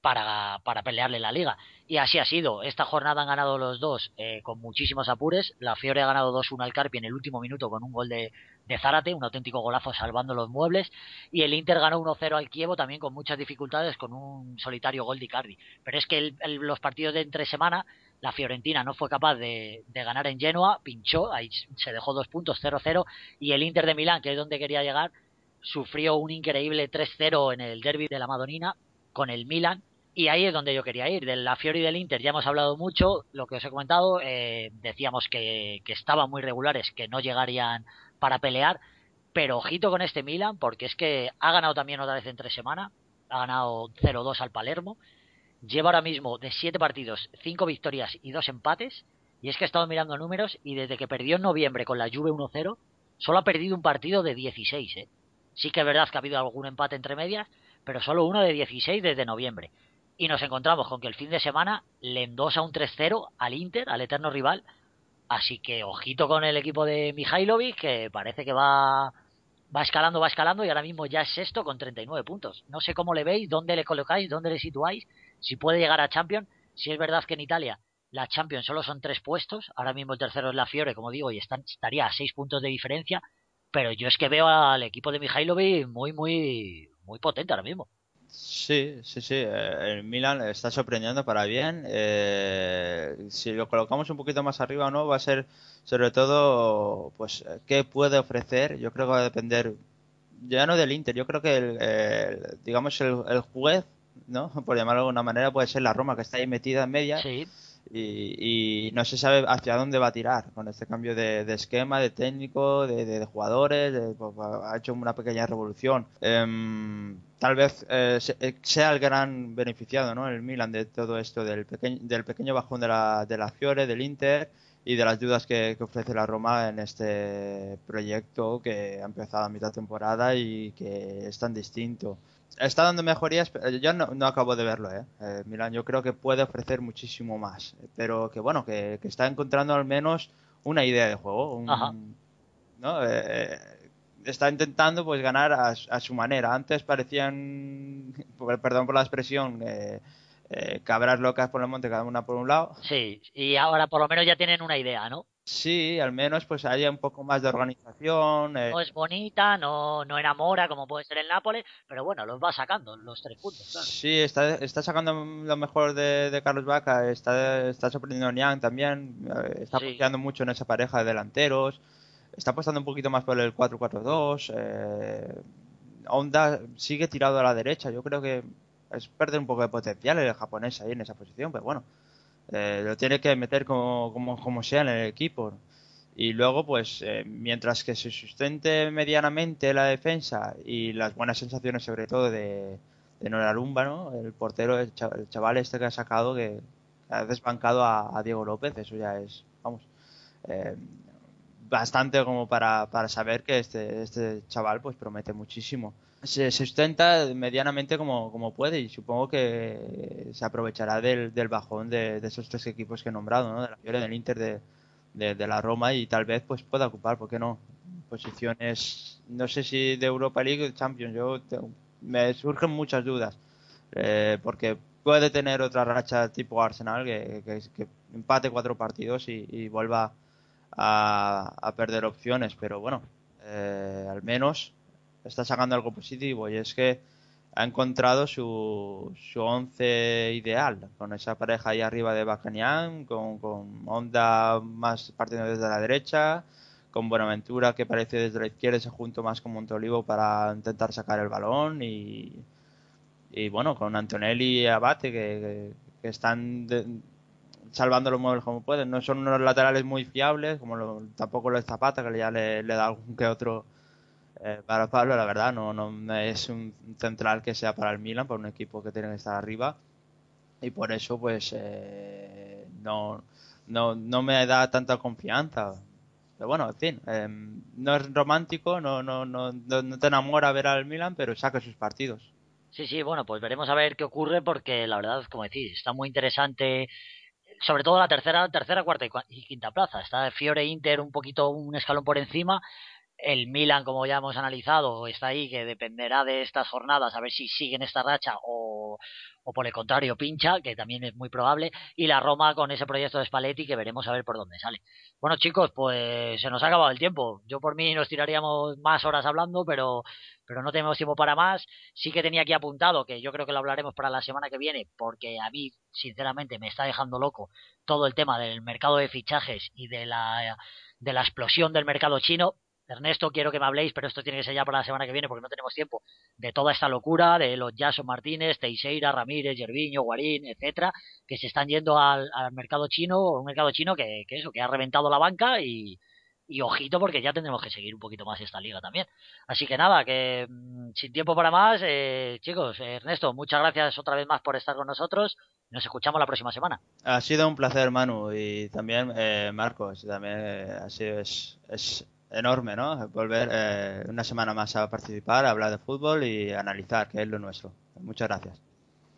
para, para pelearle la liga. Y así ha sido. Esta jornada han ganado los dos eh, con muchísimos apures. La Fiore ha ganado 2-1 al Carpi en el último minuto con un gol de, Zárate, un auténtico golazo salvando los muebles. Y el Inter ganó 1-0 al Kievo también con muchas dificultades con un solitario gol de Icardi. Pero es que el- los partidos de entre semana la Fiorentina no fue capaz de, de ganar en Genoa, pinchó, ahí se dejó dos puntos 0-0 y el Inter de Milán, que es donde quería llegar, sufrió un increíble 3-0 en el derby de la Madonina con el Milan y ahí es donde yo quería ir. De la Fiori del Inter ya hemos hablado mucho, lo que os he comentado, eh, decíamos que, que estaban muy regulares, que no llegarían para pelear, pero ojito con este Milan porque es que ha ganado también otra vez entre semana, ha ganado 0-2 al Palermo, lleva ahora mismo de 7 partidos 5 victorias y 2 empates, y es que he estado mirando números y desde que perdió en noviembre con la Juve 1-0, solo ha perdido un partido de 16, ¿eh? Sí que es verdad que ha habido algún empate entre medias, pero solo uno de 16 desde noviembre. Y nos encontramos con que el fin de semana le endosa un 3-0 al Inter, al eterno rival. Así que ojito con el equipo de Mihailovic, que parece que va, va escalando, va escalando y ahora mismo ya es sexto con 39 puntos. No sé cómo le veis, dónde le colocáis, dónde le situáis, si puede llegar a Champions. Si es verdad que en Italia la Champions solo son tres puestos, ahora mismo el tercero es la Fiore, como digo, y estaría a seis puntos de diferencia, pero yo es que veo al equipo de Mihailovic muy, muy, muy potente ahora mismo. Sí, sí, sí. eh, El Milan está sorprendiendo para bien. eh, si lo colocamos un poquito más arriba o no, va a ser sobre todo, pues, eh, qué puede ofrecer. Yo creo que va a depender ya no del Inter. Yo creo que, el, el- digamos, el, el juez, ¿no? (laughs) Por llamarlo de alguna manera, puede ser la Roma, que está ahí metida en media Sí, y, y no se sabe hacia dónde va a tirar con este cambio de, de esquema, de técnico, de, de- de jugadores, de- pues, ha hecho una pequeña revolución. Em, tal vez eh, eh, sea el gran beneficiado, ¿no? El Milan de todo esto, del, pequeño del pequeño bajón de la, de la Fiore, del Inter y de las dudas que, que ofrece la Roma en este proyecto que ha empezado a mitad temporada y que es tan distinto. Está dando mejorías, pero yo no, no acabo de verlo, ¿eh? Eh, Milan yo creo que puede ofrecer muchísimo más, pero que bueno, que, que está encontrando al menos una idea de juego, un-. ¿no? Eh, eh, está intentando pues ganar a, a su manera. Antes parecían, perdón por la expresión, eh, eh, cabras locas por el monte, cada una por un lado. sí, y ahora por lo menos ya tienen una idea, ¿no? Sí, al menos pues haya un poco más de organización. eh, No es bonita, no, no enamora como puede ser el Nápoles, pero bueno, los va sacando los tres puntos, claro. Sí, está, está sacando lo mejor de, de Carlos Vaca, está, está sorprendiendo a Niang también, eh, está Sí. mucho en esa pareja de delanteros, está apostando un poquito más por el 4-4-2, eh, sigue tirado a la derecha, yo creo que es perder un poco de potencial el japonés ahí en esa posición, pero bueno, eh, lo tiene que meter como, como, como sea en el equipo. Y luego, pues, eh, mientras que se sustente medianamente la defensa y las buenas sensaciones, sobre todo de, de Norarumba, ¿no? El portero, el chaval este que ha sacado, que ha desbancado a, a Diego López, eso ya es, vamos, eh, bastante como para, para saber que este, este chaval, pues, promete muchísimo. Se sustenta medianamente como, como puede y supongo que se aprovechará del, del bajón de, esos tres equipos que he nombrado, ¿no? De la Fiore, del Inter, de, de, la Roma y tal vez pues pueda ocupar, ¿por qué no? Posiciones, no sé si de Europa League o de Champions, yo me surgen muchas dudas, eh, porque puede tener otra racha tipo Arsenal que, que, que empate cuatro partidos y, y vuelva a, a perder opciones, pero bueno, eh, al menos está sacando algo positivo y es que ha encontrado su, su once ideal con esa pareja ahí arriba de Bacanian, con, Honda más partiendo desde la derecha, con Buenaventura que parece desde la izquierda se junto más con Montolivo para intentar sacar el balón y, y bueno, con Antonelli y Abate que, que- que están de- salvando los muebles como pueden. No son unos laterales muy fiables, como lo- tampoco lo es Zapata, que ya le, le da algún que otro eh, para Pablo, la verdad, no, no es un central que sea para el Milan, para un equipo que tiene que estar arriba. Y por eso, pues, eh, no, no, no me da tanta confianza. Pero bueno, en fin, eh, no es romántico, no, no, no, no, te enamora ver al Milan, pero saca sus partidos. Sí, sí, bueno, pues veremos a ver qué ocurre porque la verdad, como decís, está muy interesante, sobre todo la tercera, tercera, cuarta y quinta plaza. Está Fiore Inter un poquito un escalón por encima. El Milan, como ya hemos analizado, está ahí que dependerá de estas jornadas a ver si siguen esta racha o, o por el contrario pincha, que también es muy probable. Y la Roma con ese proyecto de Spalletti que veremos a ver por dónde sale. Bueno, chicos, pues se nos ha acabado el tiempo. Yo por mí nos tiraríamos más horas hablando, pero, pero no tenemos tiempo para más sí que tenía aquí apuntado, que yo creo que lo hablaremos para la semana que viene, porque a mí, sinceramente, me está dejando loco todo el tema del mercado de fichajes y de la, de la explosión del mercado chino. Ernesto, quiero que me habléis, pero esto tiene que ser ya para la semana que viene porque no tenemos tiempo, de toda esta locura, de los Jason Martínez, Teixeira, Ramírez, Yerviño, Guarín, etcétera, que se están yendo al, mercado chino, un mercado chino que, que eso, que ha reventado la banca y, ojito porque ya tendremos que seguir un poquito más esta liga también. Así que nada, que mm, sin tiempo para más, eh, chicos, Ernesto, muchas gracias otra vez más por estar con nosotros. Nos escuchamos la próxima semana. Ha sido un placer, Manu, y también eh, Marcos, también eh, ha sido, es, es enorme, ¿no? Volver eh, una semana más a participar, a hablar de fútbol y analizar, que es lo nuestro. Muchas gracias.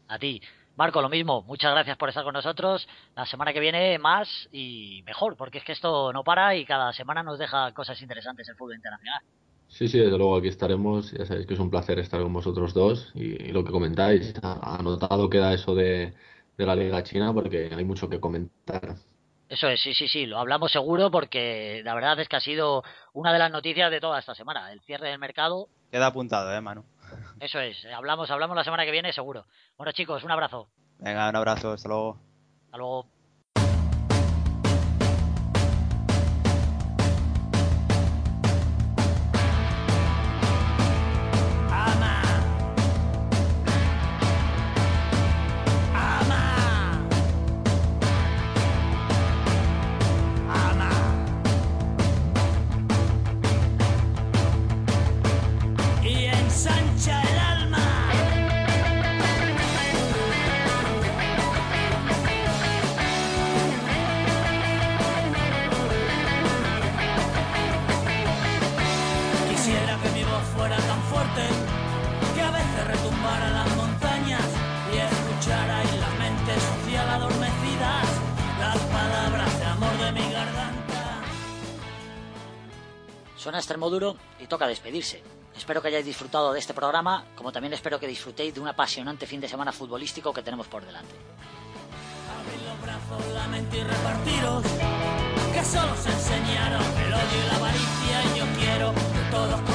A ti. Marco, lo mismo, muchas gracias por estar con nosotros. La semana que viene más y mejor, porque es que esto no para y cada semana nos deja cosas interesantes el fútbol internacional. Sí, sí, desde luego aquí estaremos. Ya sabéis que es un placer estar con vosotros dos y, y lo que comentáis. Anotado queda eso de, de la Liga China porque hay mucho que comentar. Eso es, sí, sí, sí, lo hablamos seguro porque la verdad es que ha sido una de las noticias de toda esta semana, el cierre del mercado. Queda apuntado, ¿eh, Manu? Eso es, hablamos, hablamos la semana que viene seguro. Bueno, chicos, un abrazo. Venga, un abrazo, hasta luego. Hasta luego. Suena extremo duro y toca despedirse. Espero que hayáis disfrutado de este programa, como también espero que disfrutéis de un apasionante fin de semana futbolístico que tenemos por delante. Todos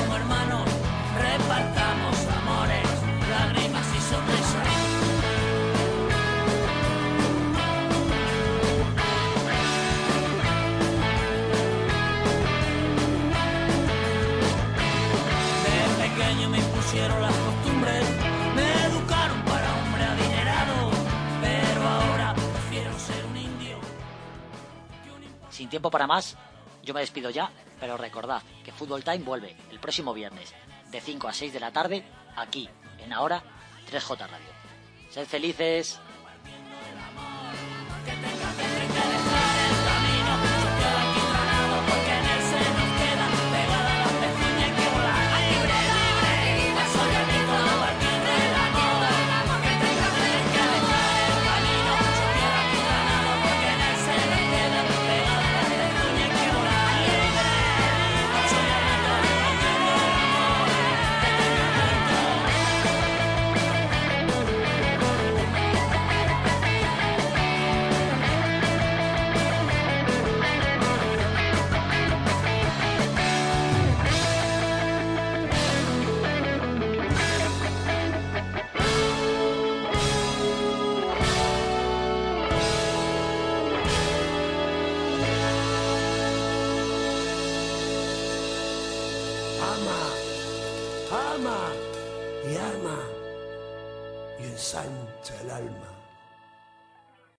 Sin tiempo para más, yo me despido ya, pero recordad que Football Time vuelve el próximo viernes de 5 a 6 de la tarde aquí, en ahora 3J Radio. Sed felices.